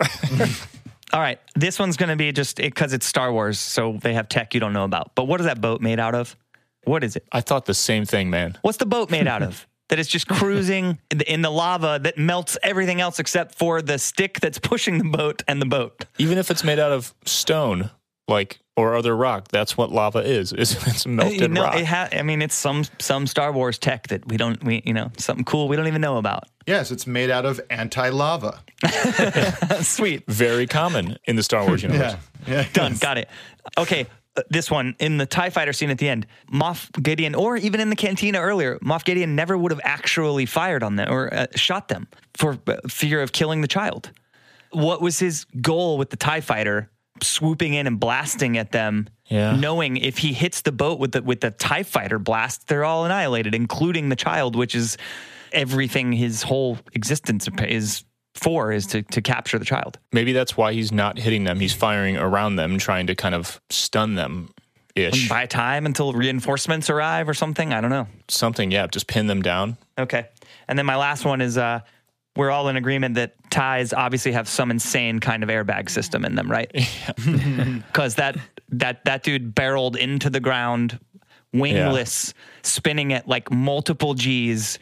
All right, this one's gonna be just because it's Star Wars, so they have tech you don't know about. But what is that boat made out of? What is it? I thought the same thing, man. What's the boat made out of? That it's just cruising in the, in the lava that melts everything else except for the stick that's pushing the boat and the boat. Even if it's made out of stone, like or other rock, that's what lava is. It's, it's melted you know, rock. it ha- I mean, it's some some Star Wars tech that we don't, we you know, something cool we don't even know about. Yes, it's made out of anti-lava. Sweet. Very common in the Star Wars universe. Yeah. Yeah. Done. Got it. Okay. uh, this one in the TIE fighter scene at the end, Moff Gideon, or even in the cantina earlier, Moff Gideon never would have actually fired on them or uh, shot them for uh, fear of killing the child. What was his goal with the TIE fighter? Swooping in and blasting at them, Yeah. knowing if he hits the boat with the with the TIE fighter blast, they're all annihilated, including the child, which is everything his whole existence is for is to, to capture the child. Maybe that's why he's not hitting them. He's firing around them, trying to kind of stun them ish. Buy time until reinforcements arrive or something. I don't know. Something, yeah, just pin them down. Okay. And then my last one is uh, we're all in agreement that ties obviously have some insane kind of airbag system in them, right? Because that that that dude barreled into the ground, wingless, spinning at like multiple G's.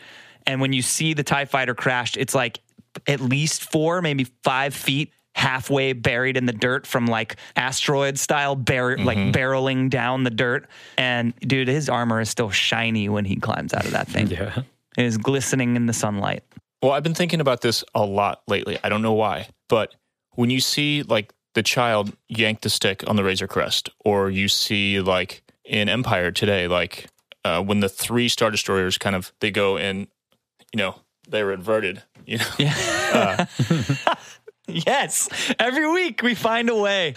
And when you see the TIE fighter crashed, it's like at least four, maybe five feet halfway buried in the dirt from like asteroid style bar- like mm-hmm. barreling down the dirt and dude his armor is still shiny when he climbs out of that thing Yeah. it is glistening in the sunlight. Well, I've been thinking about this a lot lately. I don't know why, but when you see like the child yank the stick on the Razor Crest, or you see like in Empire today, like uh, when the three Star Destroyers kind of they go and you know they were inverted, you know, Yeah. Yes, every week we find a way.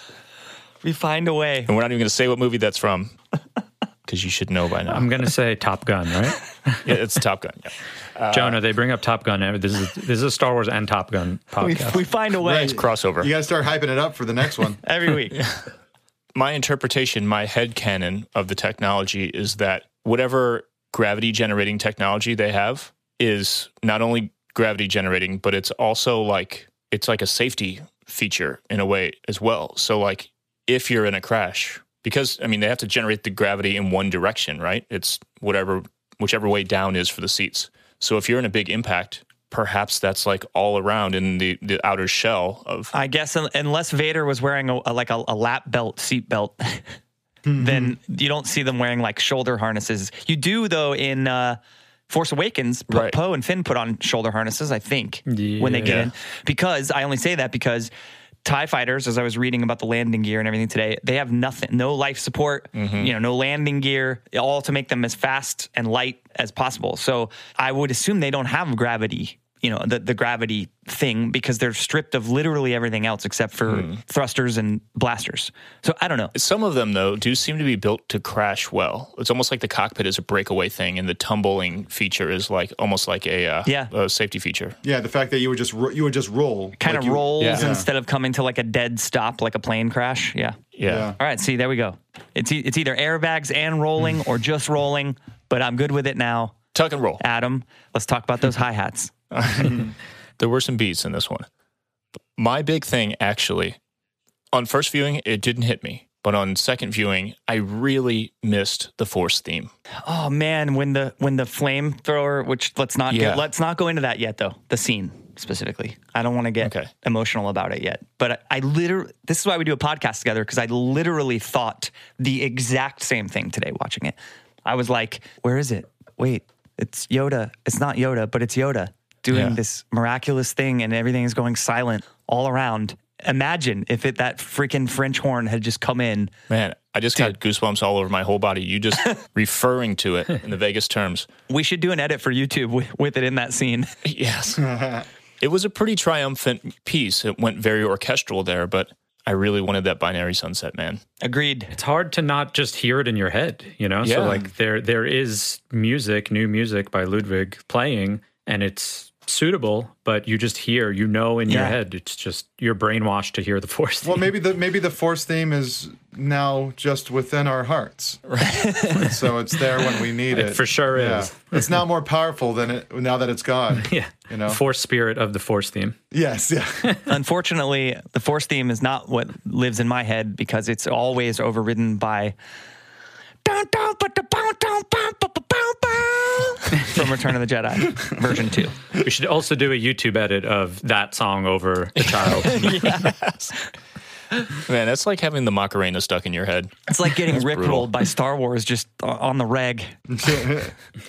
We find a way. and we're not even going to say what movie that's from because you should know by now. I'm gonna say Top Gun, right? yeah, it's Top Gun. Yeah. Uh, Jonah, they bring up Top Gun. This is this is a Star Wars and Top Gun We, podcast. we find a way Right. It's Crossover. You got to start hyping it up for the next one. every week. my interpretation, my head canon of the technology is that whatever gravity generating technology they have is not only gravity generating, but it's also like it's like a safety feature in a way as well. So like if you're in a crash, because I mean they have to generate the gravity in one direction, right? It's whatever whichever way down is for the seats. So if you're in a big impact, perhaps that's like all around in the, the outer shell of I guess unless Vader was wearing a, a- like a, a lap belt, seat belt, then you don't see them wearing like shoulder harnesses. You do though in uh, Force Awakens. Po- Right. Poe and Finn put on shoulder harnesses, I think, when they get Yeah. in. Because I only say that because TIE fighters, as I was reading about the landing gear and everything today, they have nothing, no life support, mm-hmm. you know, no landing gear, all to make them as fast and light as possible. So I would assume they don't have gravity, you know, the, the gravity thing because they're stripped of literally everything else except for thrusters and blasters. So I don't know. Some of them, though, do seem to be built to crash well. It's almost like the cockpit is a breakaway thing, and the tumbling feature is like almost like a, uh, Yeah. a safety feature. Yeah, the fact that you would just ro- you would just roll, Kind Like of you- rolls yeah. instead of coming to like a dead stop, like a plane crash. Yeah. Yeah. Yeah. All right, see, there we go. It's e- it's either airbags and rolling or just rolling, but I'm good with it now. Tuck and roll. Adam, let's talk about those hi hats. Mm-hmm. There were some beats in this one. My big thing, actually, on first viewing, it didn't hit me. But on second viewing, I really missed the Force theme. Oh man, when the when the flamethrower, which let's not Yeah. get let's not go into that yet though. The scene specifically, I don't want to get Okay. emotional about it yet. But I, I literally, this is why we do a podcast together because I literally thought the exact same thing today watching it. I was like, where is it? Wait, it's Yoda. It's not Yoda, but it's Yoda doing Yeah. this miraculous thing, and everything is going silent all around. Imagine if it that freaking French horn had just come in. Man, I just got goosebumps all over my whole body. You just referring to it in the Vegas terms. We should do an edit for YouTube with, with it in that scene. Yes. it was a pretty triumphant piece. It went very orchestral there, but I really wanted that binary sunset, man. Agreed. it's hard to not just hear it in your head, you know? Yeah. So like there there is music, new music by Ludwig playing and it's suitable, but you just hear, you know in your head. It's just you're brainwashed to hear the force. Theme. Well, maybe the maybe the force theme is now just within our hearts, right? so it's there when we need it. for sure is. it's now more powerful than it now that it's gone. yeah. You know. Force spirit of the force theme. Yes, yeah. Unfortunately, the Force theme is not what lives in my head because it's always overridden by from Return of the Jedi version two. We should also do a YouTube edit of that song over the child. Man, that's like having the Macarena stuck in your head. It's like getting rickrolled brutal. by Star Wars just on the reg.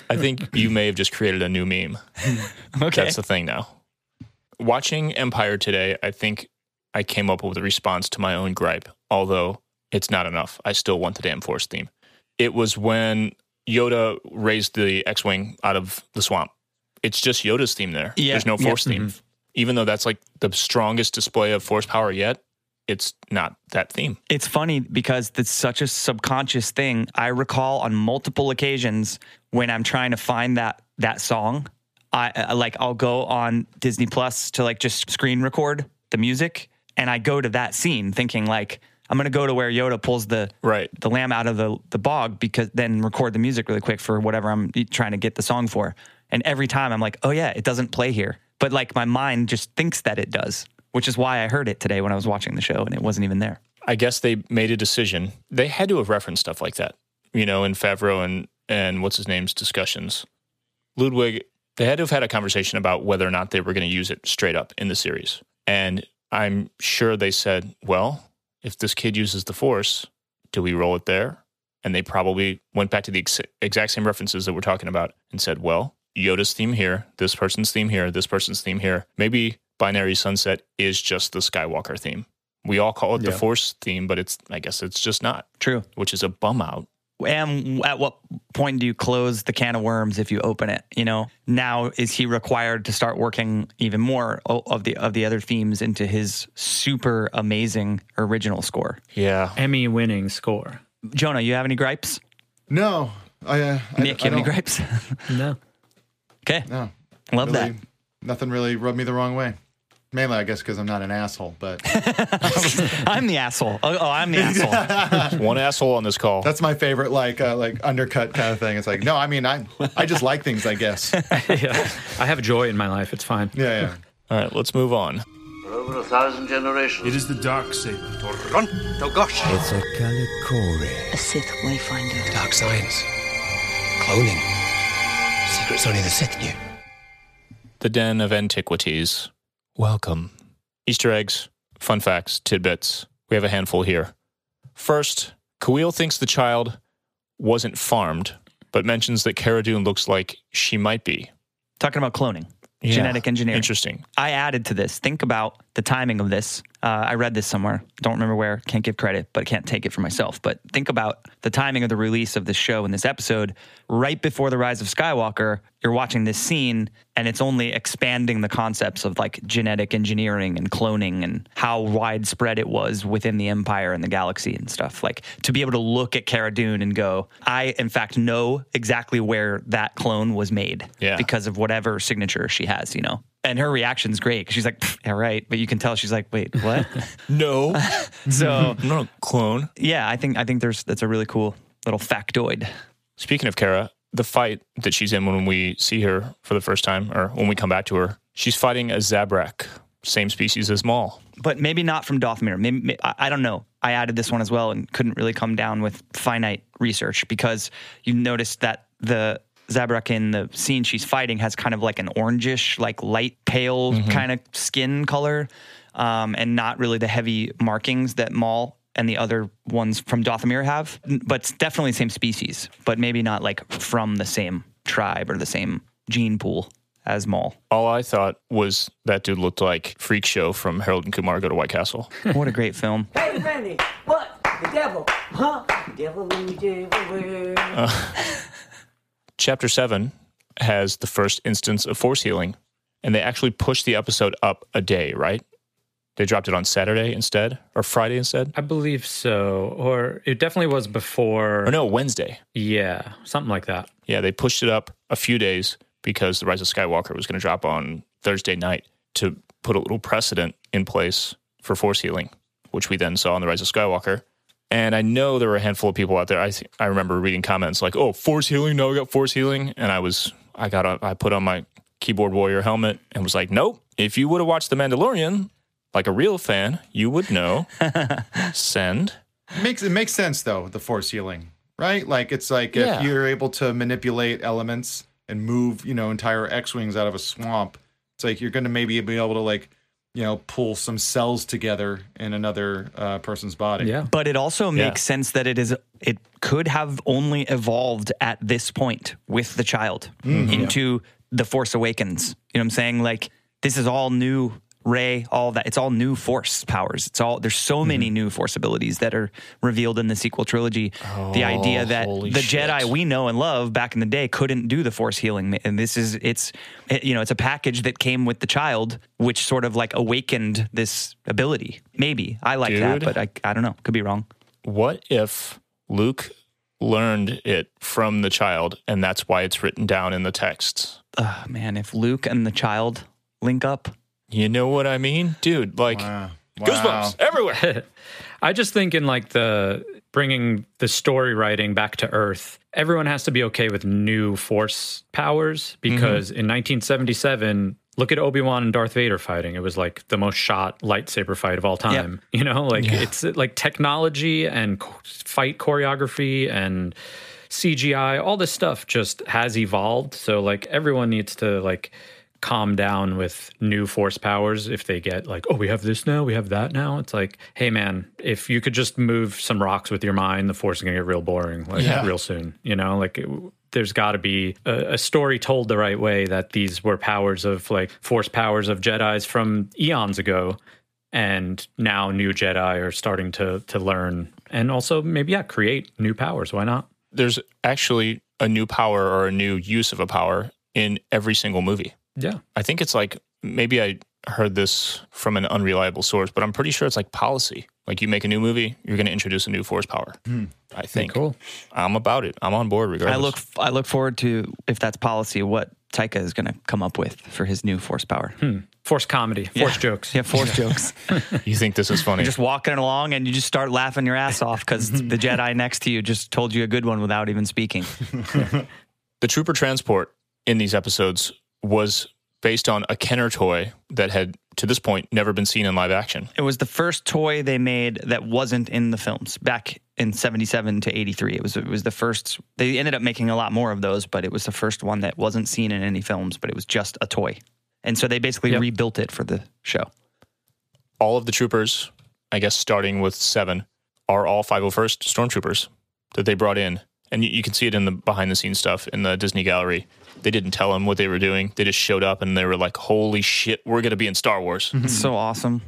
I think you may have just created a new meme. Okay. That's the thing now. Watching Empire today, I think I came up with a response to my own gripe. Although it's not enough. I still want the damn Force theme. It was when Yoda raised the X Wing out of the swamp. It's just Yoda's theme there. Yeah, There's no yeah. Force theme. Mm-hmm. Even though that's like the strongest display of Force power yet, it's not that theme. It's funny because it's such a subconscious thing. I recall on multiple occasions when I'm trying to find that that song, I I- like I'll go on Disney Plus to like just screen record the music, and I go to that scene thinking like I'm gonna go to where Yoda pulls the Right. the lamb out of the the bog because then record the music really quick for whatever I'm trying to get the song for. And every time I'm like, oh yeah, it doesn't play here, but like my mind just thinks that it does, which is why I heard it today when I was watching the show and it wasn't even there. I guess they made a decision. They had to have referenced stuff like that, you know, in Favreau and and what's his name's discussions. Ludwig, they had to have had a conversation about whether or not they were going to use it straight up in the series. And I'm sure they said, well, if this kid uses the Force, do we roll it there? And they probably went back to the ex- exact same references that we're talking about and said, well, Yoda's theme here, this person's theme here, this person's theme here. Maybe Binary Sunset is just the Skywalker theme. We all call it the Force theme, but it's I guess it's just not, True. which is a bum out. And at what point do you close the can of worms if you open it? You know, now is he required to start working even more of the of the other themes into his super amazing original score? Yeah. Emmy winning score. Jonah, you have any gripes? No, I. Uh, Nick, I you have any gripes? No. okay, No, love really, that. Nothing really rubbed me the wrong way. Mainly, I guess, because I'm not an asshole. But I'm the asshole. Oh, oh, I'm the asshole. One asshole on this call. that's my favorite, like, uh, like undercut kind of thing. It's like, no, I mean, I, I just like things, I guess. yeah. I have joy in my life. It's fine. Yeah, yeah. All right, let's move on. For over a thousand generations. It is the dark saber. It's a Kalikori. A Sith Wayfinder. Dark science. Cloning. Secrets only the Sith knew. The Den of Antiquities. Welcome. Easter eggs, fun facts, tidbits. We have a handful here. First, Kuiil thinks the child wasn't farmed, but mentions that Cara Dune looks like she might be. Talking about cloning, Yeah. genetic engineering. Interesting. I added to this. Think about the timing of this. Uh, I read this somewhere. Don't remember where. Can't give credit, but can't take it for myself. But think about the timing of the release of this show and this episode. Right before the rise of Skywalker, you're watching this scene, and it's only expanding the concepts of like genetic engineering and cloning and how widespread it was within the Empire and the galaxy and stuff. Like to be able to look at Cara Dune and go, I in fact know exactly where that clone was made Yeah. because of whatever signature she has, you know. And her reaction's great because she's like, "Pfft, "Yeah, right," but you can tell she's like, "Wait, what?" No, so I'm not a clone. yeah, I think I think there's that's a really cool little factoid. Speaking of Cara, the fight that she's in when we see her for the first time, or when we come back to her, she's fighting a Zabrak, same species as Maul. but maybe not from Dathomir. Maybe, may- I I don't know. I added this one as well and couldn't really come down with finite research because you noticed that the Zabrak in the scene she's fighting has kind of like an orangish, like light pale kind of skin color, um, and not really the heavy markings that Maul and the other ones from Dathomir have. But it's definitely the same species, but maybe not like from the same tribe or the same gene pool as Maul. All I thought was that dude looked like Freak Show from Harold and Kumar Go to White Castle. What a great film. Hey, Randy, what? The devil, huh? The Devil in the devil. Chapter 7 has the first instance of force healing, and they actually pushed the episode up a day, right? They dropped it on Saturday instead, or Friday instead? I believe so. Or it definitely was before. Or no, Wednesday. Yeah, something like that. Yeah, they pushed it up a few days because The Rise of Skywalker was going to drop on Thursday night to put a little precedent in place for force healing, which we then saw in The Rise of Skywalker. And I know there were a handful of people out there. I I remember reading comments like, "Oh, force healing! No, we got force healing." And I was, I got, a, I put on my keyboard warrior helmet and was like, "Nope! If you would have watched The Mandalorian like a real fan, you would know." Send. It makes it makes sense though the force healing right like it's like Yeah. if you're able to manipulate elements and move you know entire x-wings out of a swamp it's like you're going to maybe be able to like you know pull some cells together in another uh, person's body Yeah. But it also Yeah. makes sense that it is it could have only evolved at this point with the child into the Force Awakens. You know what I'm saying? Like this is all new Rey, all that. It's all new Force powers. It's all there's so many Mm-hmm. new Force abilities that are revealed in the sequel trilogy. the idea that Oh, the shit. Jedi we know and love back in the day couldn't do the Force healing, and this is it's it, you know it's a package that came with the child, which sort of like awakened this ability. Maybe I like that, but I I don't know. Could be wrong. What if Luke learned it from the child and that's why it's written down in the texts? Ugh, man, if Luke and the child link up, You know what I mean? Dude, like Wow. goosebumps everywhere. I just think in like the bringing the story writing back to Earth, everyone has to be okay with new Force powers mm-hmm. because in 1977, look at Obi Wan and Darth Vader fighting. It was like the most shot lightsaber fight of all time. You know, like it's like technology and fight choreography and CGI, all this stuff just has evolved. So like everyone needs to like calm down with new force powers if they get like, oh, we have this now, we have that now. It's like, hey man, if you could just move some rocks with your mind, the force is gonna get real boring like Yeah. real soon. You know, like it, there's got to be a, a story told the right way that these were powers of like force powers of Jedi's from eons ago, and now new Jedi are starting to to learn and also maybe yeah create new powers. Why not? There's actually a new power or a new use of a power in every single movie. Yeah. I think it's like maybe I heard this from an unreliable source, but I'm pretty sure it's like policy. Like you make a new movie, you're going to introduce a new force power. Hmm. I think. Cool. I'm about it. I'm on board regardless. I look I look forward to if that's policy, what Taika is going to come up with for his new Force power. Hmm. Force comedy, force jokes. Yeah, Force jokes. You think this is funny? You're just walking along and you just start laughing your ass off because the Jedi next to you just told you a good one without even speaking. the trooper transport in these episodes was based on a Kenner toy that had to this point never been seen in live action. It was the first toy they made that wasn't in the films back in 77 to 83. It was it was the first they ended up making a lot more of those, but it was the first one that wasn't seen in any films, but it was just a toy. And so they basically Yep. rebuilt it for the show. All of the troopers, I guess starting with 7, are all 501st stormtroopers that they brought in. And you, you can see it in the behind the scenes stuff in the Disney gallery. They didn't tell them what they were doing. They just showed up and they were like, "Holy shit, we're going to be in Star Wars." Mm-hmm. It's so awesome.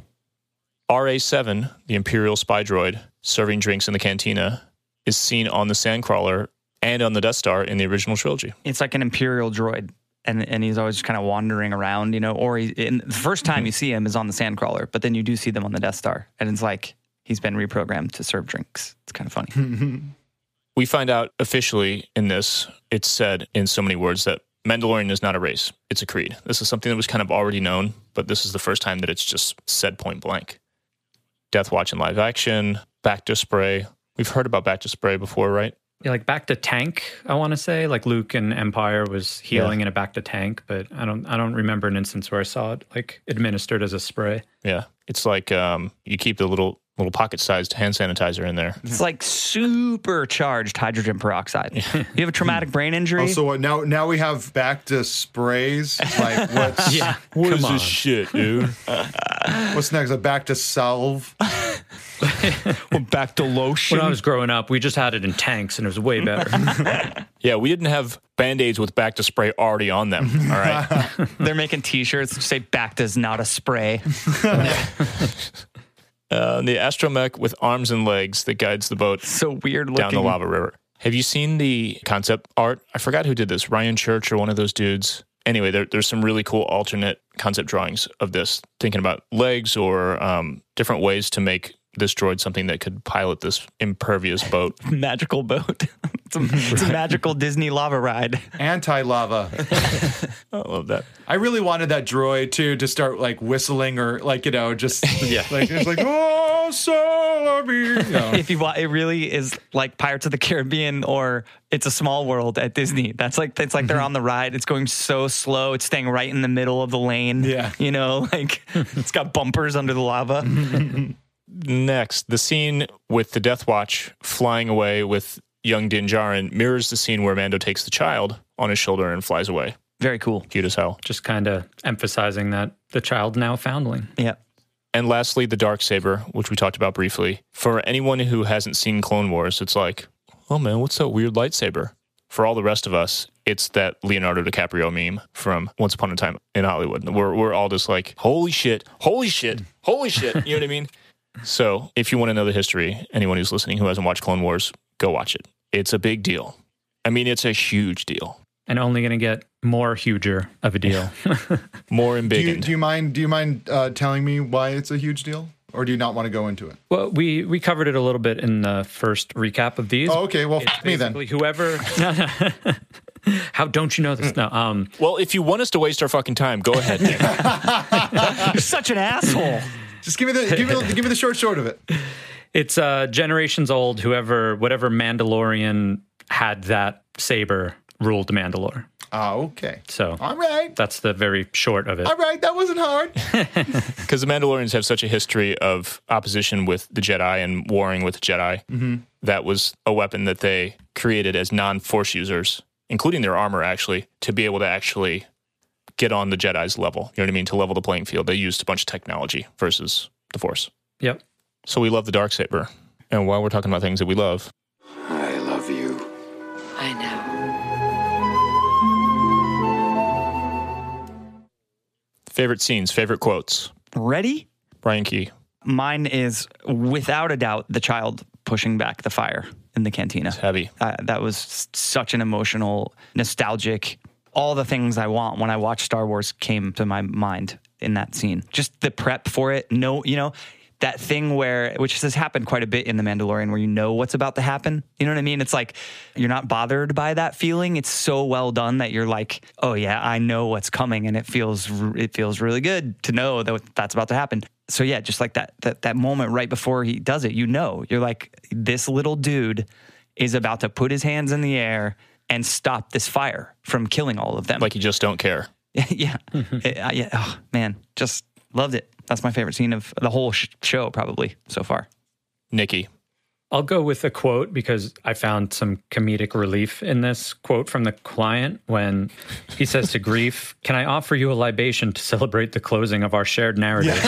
RA7, the Imperial spy droid serving drinks in the cantina, is seen on the Sandcrawler and on the Death Star in the original trilogy. It's like an imperial droid. And, and he's always kind of wandering around, you know. Or he, in, the first time mm-hmm. you see him is on the Sandcrawler, but then you do see them on the Death Star, and it's like he's been reprogrammed to serve drinks. It's kind of funny. We find out officially in this, it's said in so many words that Mandalorian is not a race, it's a creed. This is something that was kind of already known, but this is the first time that it's just said point blank. Death Watch in live action, bacta spray. We've heard about bacta spray before, right? Yeah, like bacta tank, I want to say. Like Luke and Empire was healing in a bacta tank, but I don't I don't remember an instance where I saw it like administered as a spray. Yeah. It's like um, you keep the little little pocket sized hand sanitizer in there. It's like supercharged hydrogen peroxide. You have a traumatic hmm. brain injury. Also, what now? Now we have bacta sprays. Like what's Yeah. What Come is on. this shit, dude? what's next? A bacta salve. bacta lotion. When I was growing up, we just had it in tanks and it was way better. yeah, we didn't have band aids with bacta spray already on them. All right. They're making T-shirts that say "Back does not a spray." Uh, the astromech with arms and legs that guides the boat so weird looking. down the lava river. Have you seen the concept art? I forgot who did this. Ryan Church or one of those dudes. Anyway, there, there's some really cool alternate concept drawings of this, thinking about legs or um, different ways to make this droid something that could pilot this impervious boat. Magical boat. it's, a, it's a magical Disney lava ride. Anti lava. I love that. I really wanted that droid too to start like whistling or like you know just Yeah. like it's like oh so you know. If you want, it really is like Pirates of the Caribbean or It's a Small World at Disney. That's like it's like they're mm-hmm. on the ride. It's going so slow. It's staying right in the middle of the lane. Yeah. you know, like it's got bumpers under the lava. Next, the scene with the Death Watch flying away with young Din Djarin mirrors the scene where Mando takes the child on his shoulder and flies away. Very cool. Cute as hell. just kind of emphasizing that the child now foundling. Yeah. And lastly, the dark saber, which we talked about briefly. For anyone who hasn't seen Clone Wars, it's like, oh man, what's that weird lightsaber? For all the rest of us, it's that Leonardo DiCaprio meme from Once Upon a Time in Hollywood. We're we're all just like, holy shit, holy shit, holy shit. You know what I mean? So if you want to know the history, anyone who's listening who hasn't watched Clone Wars, go watch it. It's a big deal. I mean, it's a huge deal. And only going to get more huger of a deal. More Do you, embiggened. do you mind? Do you mind uh, telling me why it's a huge deal, or do you not want to go into it? well, we we covered it a little bit in the first recap of these. Oh, okay. Well, f- me then. basically Whoever. How don't you know this? No. Um. well, if you want us to waste our fucking time, go ahead. You're such an asshole. Just give me the give me the, give me the short short of it. It's uh, generations old. Whoever, whatever Mandalorian had that saber ruled Mandalore. Ah, okay. So All right. that's the very short of it. All right. That wasn't hard. Because the Mandalorians have such a history of opposition with the Jedi and warring with the Jedi. That was a weapon that they created as non Force users, including their armor, actually, to be able to actually get on the Jedi's level. You know what I mean? To level the playing field. They used a bunch of technology versus the Force. Yep. So we love the dark saber. And while we're talking about things that we love, I love you. I know. favorite scenes, favorite quotes. Ready? Brian Key. Mine is without a doubt the child pushing back the fire in the cantina. It's heavy. Uh, that was such an emotional, nostalgic. All the things I want when I watch Star Wars came to my mind in that scene. Just the prep for it. No, you know, that thing where, which has happened quite a bit in The Mandalorian, where you know what's about to happen. You know what I mean? It's like you're not bothered by that feeling. It's so well done that you're like, oh yeah, I know what's coming, and it feels it feels really good to know that that's about to happen. So yeah, just like that that that moment right before he does it, you know, you're like, this little dude is about to put his hands in the air and stop this fire from killing all of them. Like you just don't care. yeah, It- I- yeah. Oh man, just loved it. That's my favorite scene of the whole sh- show, probably so far. Nikki. I'll go with a quote because I found some comedic relief in this quote from the client when he says to Greef, Can I offer you a libation to celebrate the closing of our shared narrative?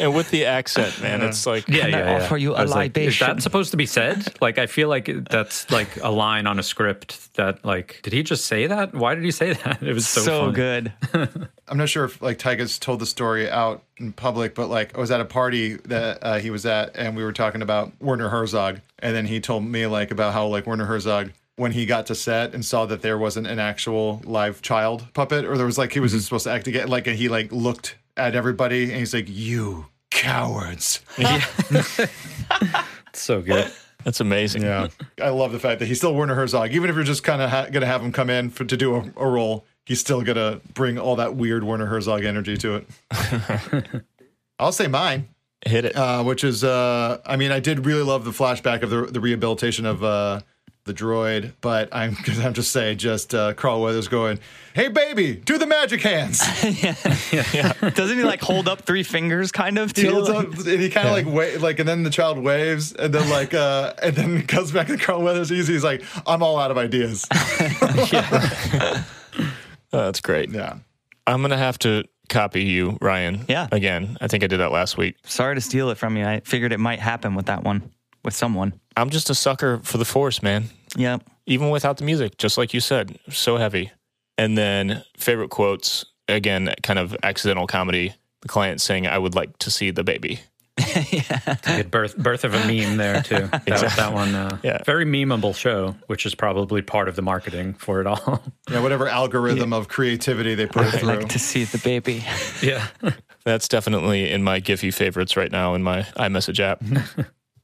And with the accent, man, it's like Yeah, Can I yeah, yeah. offer you a I was like, is that supposed to be said? Like, I feel like that's like a line on a script that, like, did he just say that? Why did he say that? It was so, So, good. I'm not sure if like Taika's told the story out in public, but like I was at a party that uh, he was at, and we were talking about Werner Herzog, and then he told me like about how like Werner Herzog when he got to set and saw that there wasn't an actual live child puppet, or there was like he was supposed to act again, like and he like looked at everybody and he's like, "You cowards." So good. that's amazing. Yeah, I love the fact that he's still Werner Herzog, even if you're just kind of ha- gonna have him come in for, to do a, a role. He's still gonna bring all that weird Werner Herzog energy to it. I'll say mine. Hit it. uh, which is, uh, I mean, I did really love the flashback of the, the rehabilitation of uh, the droid, but I'm I'm just saying, just uh, Carl Weathers going, "Hey, baby, do the magic hands." Yeah, yeah. Doesn't he like hold up three fingers, kind of? He Too? holds up, and he kind of like wait, like, and then the child waves, and then like, uh, and then comes back to Carl Weathers. Easy, he's like, "I'm all out of ideas." Oh, that's great. yeah, I'm gonna have to copy you, Ryan. Yeah. Again, I think I did that last week. Sorry to steal it from you. I figured it might happen with that one, with someone. I'm just a sucker for the Force, man. Yeah. Even without the music, just like you said, so heavy. And then favorite quotes again, kind of accidental comedy. The client saying, "I would like to see the baby." Good birth birth of a meme there too. That, that one, uh, Yeah. very memeable show, which is probably part of the marketing for it all. yeah, whatever algorithm of creativity they put it I'd through. like to see the baby. yeah, That's definitely in my Giphy favorites right now in my iMessage app.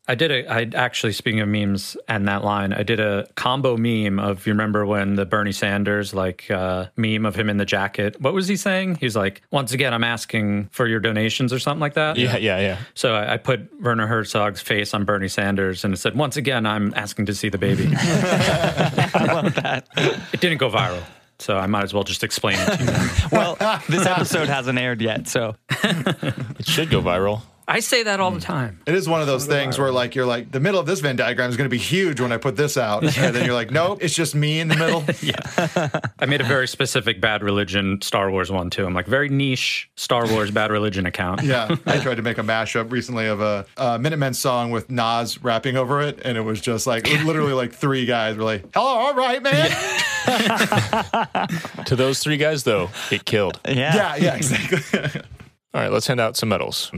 I did a. I actually speaking of memes and that line, I did a combo meme of you remember when the Bernie Sanders like uh, meme of him in the jacket. What was he saying? He's like, once again, I'm asking for your donations or something like that. yeah, yeah, yeah. So I, I put Werner Herzog's face on Bernie Sanders and it said, once again, I'm asking to see the baby. I love that. it didn't go viral. So I might as well just explain it to you. Well, this episode hasn't aired yet, so It should go viral. I say that all the mm. time. It is one of those things where like you're like the middle of this Venn diagram is going to be huge when I put this out, and then you're like, nope, it's just me in the middle. yeah, I made a very specific Bad Religion Star Wars one too. I'm like very niche Star Wars Bad Religion account. Yeah, I tried to make a mashup recently of a, a Minutemen song with Nas rapping over it, and it was just like literally like three guys were like, "Hello, all right, man." To those three guys, though, it killed. Yeah. Yeah, yeah, exactly. All right, let's hand out some medals.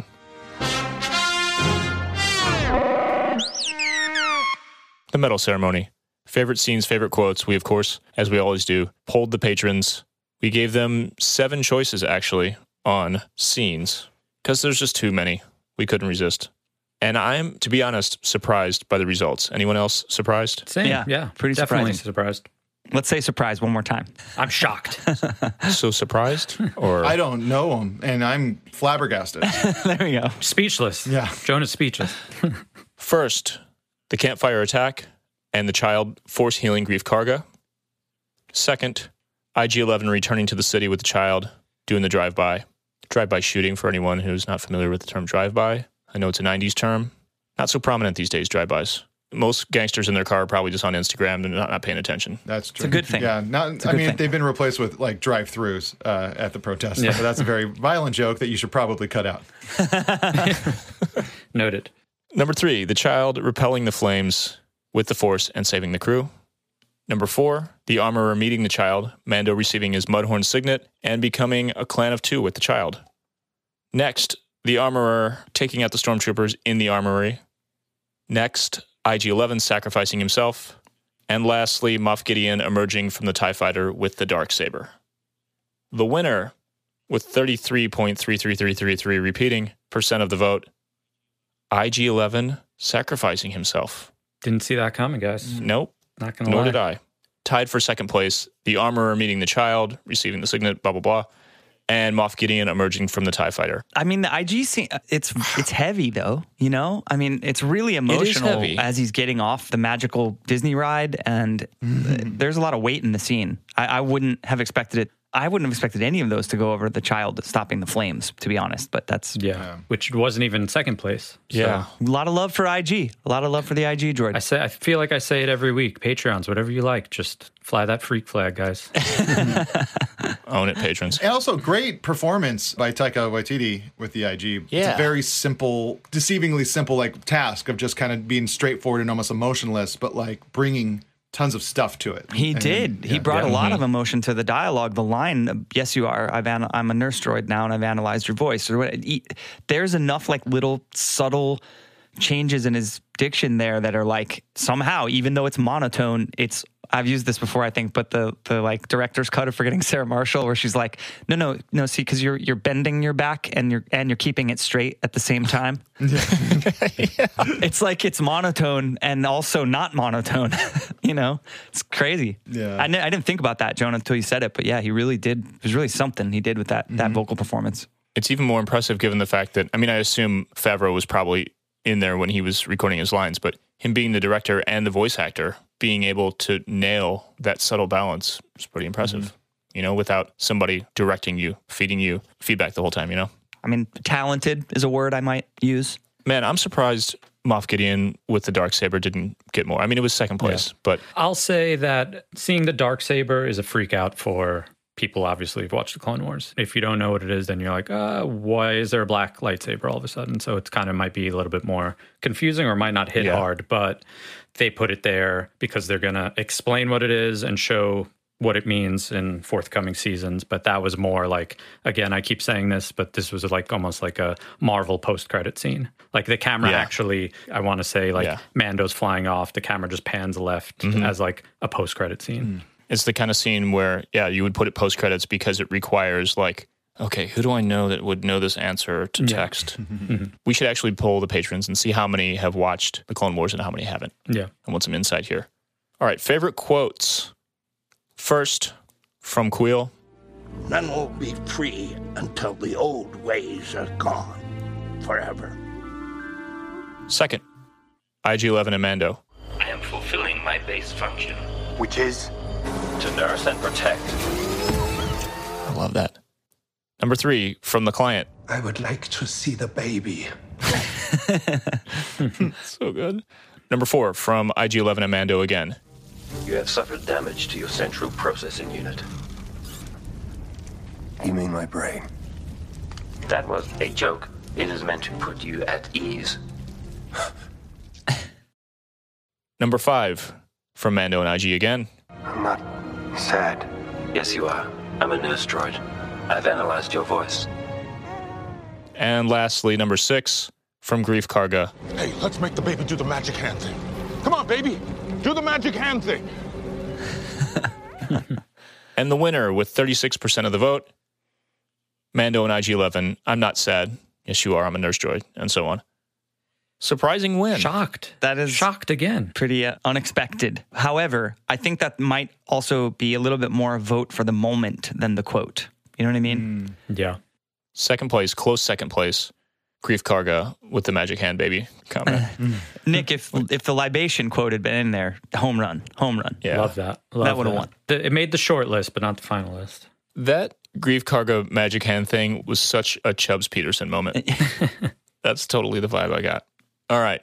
The medal ceremony. Favorite scenes, favorite quotes. We, of course, as we always do, polled the patrons. We gave them seven choices, actually, on scenes, because there's just too many. We couldn't resist. And I'm, to be honest, surprised by the results. Anyone else surprised? Same. Yeah, Yeah. pretty Definitely surprised. Let's say surprise one more time. I'm shocked. So surprised? Or I don't know him, and I'm flabbergasted. there we go. speechless. Yeah. Jonah's speechless. First, the campfire attack and the child force healing Greef Karga. Second, IG 11 returning to the city with the child, doing the drive by. Drive by shooting for anyone who's not familiar with the term drive by. I know it's a 90s term. Not so prominent these days, drive bys. Most gangsters in their car are probably just on Instagram and not, not paying attention. That's true. It's a good thing. Yeah, not. I mean, thing. they've been replaced with like drive-throughs uh, at the protest. Yeah. But that's a very violent joke that you should probably cut out. Noted. Number three, the child repelling the flames with the force and saving the crew. Number four, the armorer meeting the child, Mando receiving his Mudhorn signet and becoming a clan of two with the child. Next, the armorer taking out the stormtroopers in the armory. Next, IG 11 sacrificing himself. And lastly, Moff Gideon emerging from the TIE fighter with the dark saber. The winner, with 33.33333 repeating percent of the vote, IG 11 sacrificing himself. Didn't see that coming, guys. Mm. Nope. Not gonna lie. Nor lie. did I. Tied for second place, the armorer meeting the child, receiving the signet, blah, blah, blah, and Moff Gideon emerging from the TIE fighter. I mean, the IG scene, it's it's heavy though, you know? I mean, it's really emotional heavy. as he's getting off the magical Disney ride, and Mm-hmm. there's a lot of weight in the scene. I, I wouldn't have expected it. I wouldn't have expected any of those to go over the child stopping the flames, to be honest, but that's Yeah. Which wasn't even second place. So Yeah. a lot of love for IG. A lot of love for the IG droid. I say I feel like I say it every week. Patreons, whatever you like, just fly that freak flag, guys. Own it, patrons. And also, great performance by Taika Waititi with the IG. It's Yeah. a very simple, deceivingly simple, like task of just kind of being straightforward and almost emotionless, but like bringing tons of stuff to it. He And, did. He yeah. brought a lot Mm-hmm. of emotion to the dialogue. The line, "Yes, you are. I've an- I'm a nurse droid now, and I've analyzed your voice." Or what? he- There's enough like little subtle changes in his diction there that are like somehow, even though it's monotone, it's. I've used this before, I think, but the the like director's cut of Forgetting Sarah Marshall, where she's like, "No, no, no, see, because you're you're bending your back and you're and you're keeping it straight at the same time." It's like it's monotone and also not monotone. you know, it's crazy. Yeah. I, n- I didn't think about that, Jonah, until you said it. But yeah, he really did. It was really something he did with that that mm-hmm. vocal performance. It's even more impressive given the fact that, I mean, I assume Favreau was probably in there when he was recording his lines, but him being the director and the voice actor, being able to nail that subtle balance is pretty impressive, mm-hmm. you know, without somebody directing you, feeding you feedback the whole time, you know? I mean, talented is a word I might use. Man, I'm surprised Moff Gideon with the dark saber didn't get more. I mean, it was second place, but I'll say that seeing the dark saber is a freak out for people obviously who've watched the Clone Wars. If you don't know what it is, then you're like, uh, why is there a black lightsaber all of a sudden? So it's kind of might be a little bit more confusing or might not hit Yeah. hard, but they put it there because they're gonna explain what it is and show what it means in forthcoming seasons. But that was more like again, I keep saying this, but this was like almost like a Marvel post credit scene. Like the camera Yeah. actually I want to say like Yeah. Mando's flying off, the camera just pans left as like a post credit scene. It's the kind of scene where, yeah, you would put it post credits because it requires, like, okay, who do I know that would know this answer to text? Mm-hmm. Mm-hmm. we should actually poll the patrons and see how many have watched the Clone Wars and how many haven't. Yeah. I want some insight here. All right, favorite quotes. First, from Kuiil. None will be free until the old ways are gone forever. Second, IG 11 and Mando. I am fulfilling my base function Which is? To nurse and protect. I love that. Number three, from the client. I would like to see the baby. so good. Number four from IG11 and Mando again. You have suffered damage to your central processing unit. You mean my brain? That was a joke. It is meant to put you at ease. Number five from Mando and IG again. I'm not sad. Yes, you are. I'm a nurse droid. I've analyzed your voice. And lastly, number six from Greef Karga. Hey, let's make the baby do the magic hand thing. Come on, baby. Do the magic hand thing. And the winner with 36% of the vote, Mando and IG11. I'm not sad. Yes, you are. I'm a nurse droid, and so on. Surprising win. Shocked. That is Shocked again. pretty uh, unexpected. However, I think that might also be a little bit more a vote for the moment than the quote. You know what I mean? Yeah. Second place, close second place, Greef Karga with the magic hand baby comment. Nick, if if the libation quote had been in there, home run, home run. Yeah. Love that. Love That would've won. The- It made the short list, but not the final list. That Greef Karga magic hand thing was such a Chubbs Peterson moment. That's totally the vibe I got. All right.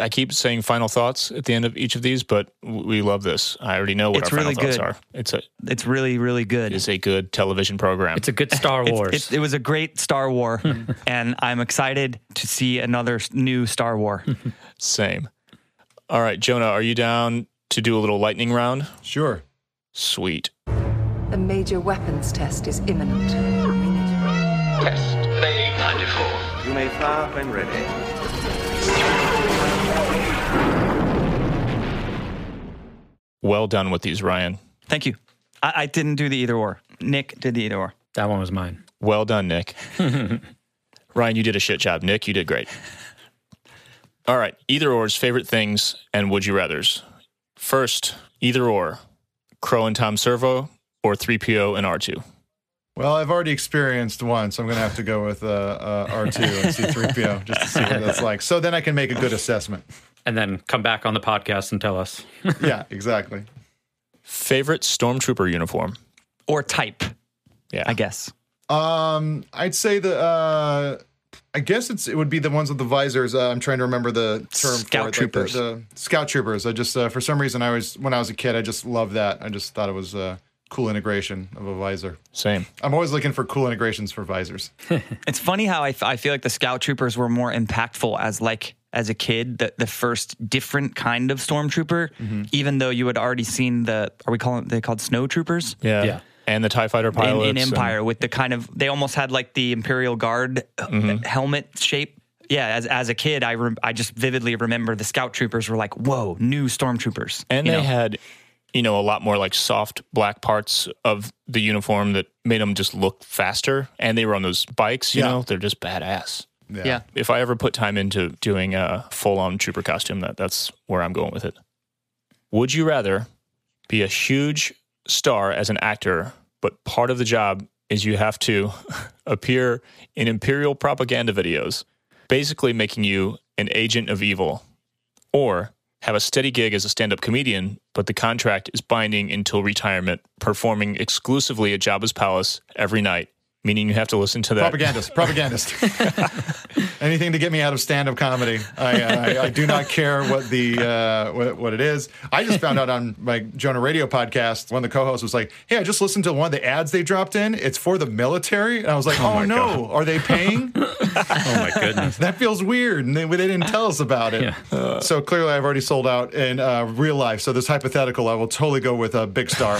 I keep saying final thoughts at the end of each of these, but we love this. I already know what It's our really final thoughts good. are. It's a It's really, really good. it is a good television program. It's a good Star Wars. it's- it was a great Star War, hmm. and I'm excited to see another new Star War. Same. All right, Jonah, are you down to do a little lightning round? Sure. Sweet. A major weapons test is imminent. Test Bay 94. You may fire when ready. Well done with these, Ryan. Thank you. I, I didn't do the either or. Nick did the either or. that one was mine. Well done, Nick. Ryan, you did a shit job. Nick, you did great. All right, either or's favorite things and would you rather's. First, either or, Crow and Tom Servo or 3PO and R2. Well, I've already experienced one, so I'm going to have to go with uh, uh, R2 and C3PO just to see what that's like. So then I can make a good assessment. And then come back on the podcast and tell us. Yeah, exactly. Favorite Stormtrooper uniform? Or type, Yeah. I guess. Um, I'd say the. Uh, I guess it's it would be the ones with the visors. Uh, I'm trying to remember the term Scout for it. like the- troopers. the, scout troopers. I just uh, for some reason I was when I was a kid I just loved that. I just thought it was a cool integration of a visor. Same. I'm always looking for cool integrations for visors. It's funny how I, f- I feel like the Scout Troopers were more impactful as like as a kid, the, the first different kind of stormtrooper, even though you had already seen the are we calling they called snow troopers? Yeah. Yeah. And the TIE fighter In, pilots. in Empire with the kind of they almost had like the Imperial Guard uh, helmet shape. Yeah, as as a kid, I rem- I just vividly remember the Scout Troopers were like, "Whoa, new stormtroopers!" And you they know? had, you know, a lot more like soft black parts of the uniform that made them just look faster. And they were on those bikes, you Yeah. know, they're just badass. Yeah. If I ever put time into doing a full on trooper costume, that that's where I'm going with it. Would you rather be a huge star as an actor, but part of the job is you have to appear in imperial propaganda videos, basically making you an agent of evil, or have a steady gig as a stand up comedian, but the contract is binding until retirement, performing exclusively at Jabba's Palace every night, meaning you have to listen to that. Propagandist, propagandist. Anything to get me out of stand-up comedy. I, uh, I, I do not care what the uh, what, what it is. I just found out on my Jonah Raydio podcast, one of the co-hosts was like, "Hey, I just listened to one of the ads they dropped in. It's for the military." And I was like, "Oh, my no, are they paying?" Oh my goodness. that feels weird, and they, they didn't tell us about it. Uh, so clearly, I've already sold out in uh, real life. So this hypothetical, I will totally go with a big star.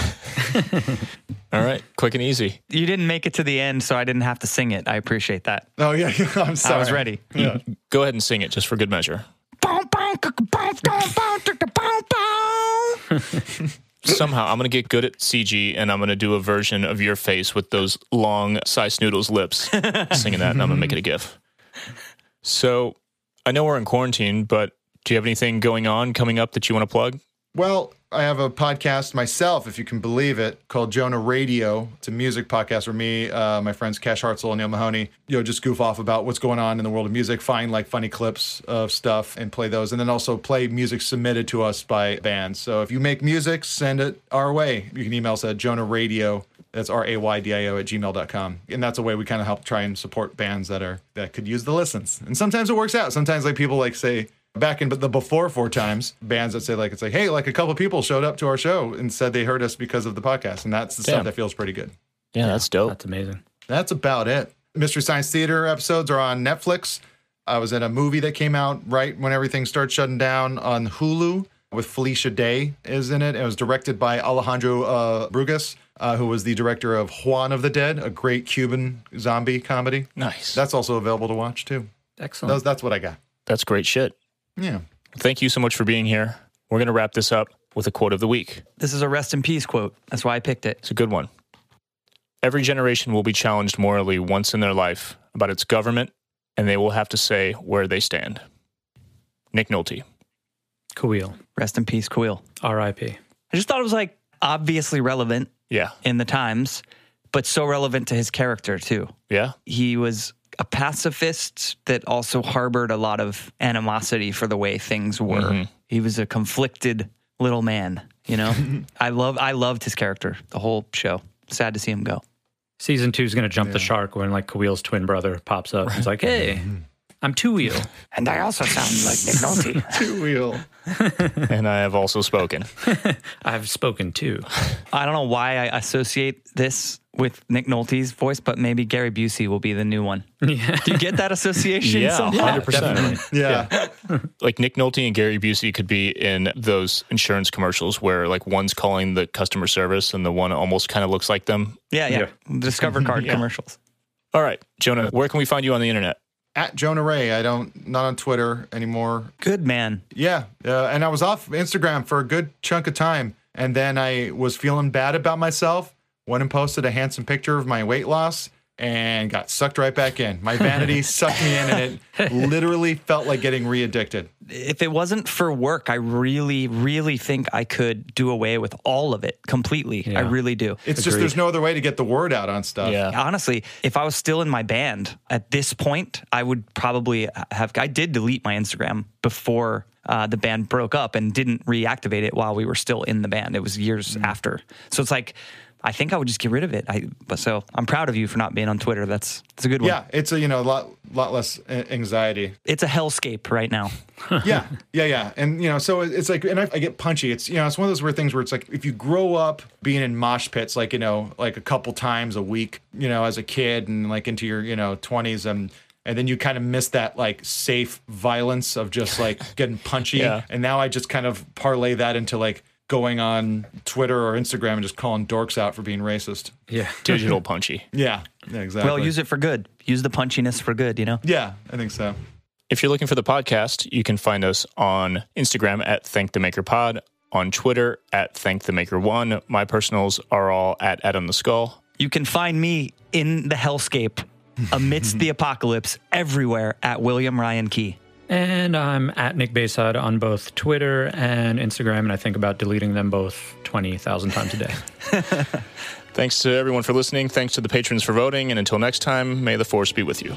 All right, quick and easy. You didn't make it to the end, so I didn't have to sing it. I appreciate that. oh yeah, I'm sorry. I was ready. Yeah. Go ahead and sing it just for good measure. Somehow, I'm going to get good at CG and I'm going to do a version of your face with those long size noodles lips singing that, and I'm going to make it a GIF. So, I know we're in quarantine, but do you have anything going on coming up that you want to plug? Well, I have a podcast myself, if you can believe it, called Jonah Raydio. It's a music podcast where me, uh, my friends Cash Hartzell and Neil Mahoney, you know, just goof off about what's going on in the world of music, find like funny clips of stuff and play those, and then also play music submitted to us by bands. So if you make music, send it our way. You can email us at Jonah Raydio. That's R A Y D I O at gmail.com. And that's a way we kind of help try and support bands that are that could use the listens. And sometimes it works out. Sometimes like people like say back in the before four times, bands that say like it's like, hey, like a couple people showed up to our show and said they heard us because of the podcast. And that's the Damn. stuff that feels pretty good. Yeah, that's dope. That's amazing. That's about it. Mystery Science Theater episodes are on Netflix. I was in a movie that came out right when everything started shutting down on Hulu with Felicia Day is in it. It was directed by Alejandro uh, Brugués, uh, who was the director of Juan of the Dead, a great Cuban zombie comedy. Nice. That's also available to watch too. Excellent. That's, that's what I got. That's great shit. Yeah. Thank you so much for being here. We're going to wrap this up with a quote of the week. This is a rest in peace quote. That's why I picked it. It's a good one. Every generation will be challenged morally once in their life about its government, and they will have to say where they stand. Nick Nolte. Cool. Rest in peace, Kuiil. R.I.P. I just thought it was like obviously relevant Yeah. in the times, but so relevant to his character too. Yeah. He was a pacifist that also harbored a lot of animosity for the way things were. Mhm. He was a conflicted little man, you know? I love I loved his character, the whole show. Sad to see him go. Season two is going to jump the shark when like Kuiil's twin brother pops up. He's like, "Hey, I'm two wheel." And I also sound like Nick Nolte. Two wheel. and I have also spoken. I've spoken too. I don't know why I associate this with Nick Nolte's voice, but maybe Gary Busey will be the new one. Yeah. Do you get that association? Yeah, somehow? 100%. Yeah. like Nick Nolte and Gary Busey could be in those insurance commercials where like one's calling the customer service and the one almost kind of looks like them. Yeah, yeah. Discover card Yeah. commercials. All right, Jonah, where can we find you on the internet? At Jonah Ray. I don't, not on Twitter anymore. Good man. Yeah, uh, and I was off Instagram for a good chunk of time, and then I was feeling bad about myself. Went and posted a handsome picture of my weight loss, and got sucked right back in. My vanity sucked me in, and it literally felt like getting re-addicted. If it wasn't for work, I really, really think I could do away with all of it completely. I really do. It's just there's no other way to get the word out on stuff. Yeah. Honestly, if I was still in my band at this point, I would probably have. I did delete my Instagram before uh, the band broke up and didn't reactivate it while we were still in the band. It was years after. So it's like, I think I would just get rid of it. I, but so I'm proud of you for not being on Twitter. That's that's a good one. Yeah, it's a you know a lot lot less anxiety. It's a hellscape right now. yeah, yeah, yeah, and you know, so it's like, and I, I get punchy. It's you know, it's one of those weird things where it's like if you grow up being in mosh pits, like you know, like a couple times a week, you know, as a kid, and like into your you know twenties, and and then you kind of miss that like safe violence of just like getting punchy, Yeah. and now I just kind of parlay that into like going on Twitter or Instagram and just calling dorks out for being racist. Yeah, digital punchy. Yeah, yeah exactly. Well, use it for good. Use the punchiness for good. You know. Yeah, I think so. If you're looking for the podcast, you can find us on Instagram at Thank the Maker Pod, on Twitter at Thank the Maker One. My personals are all at Adam the Skull. You can find me in the hellscape amidst the apocalypse everywhere at William Ryan Key. And I'm at Nick Bayside on both Twitter and Instagram, and I think about deleting them both 20,000 times a day. Thanks to everyone for listening. Thanks to the patrons for voting. And until next time, may the force be with you.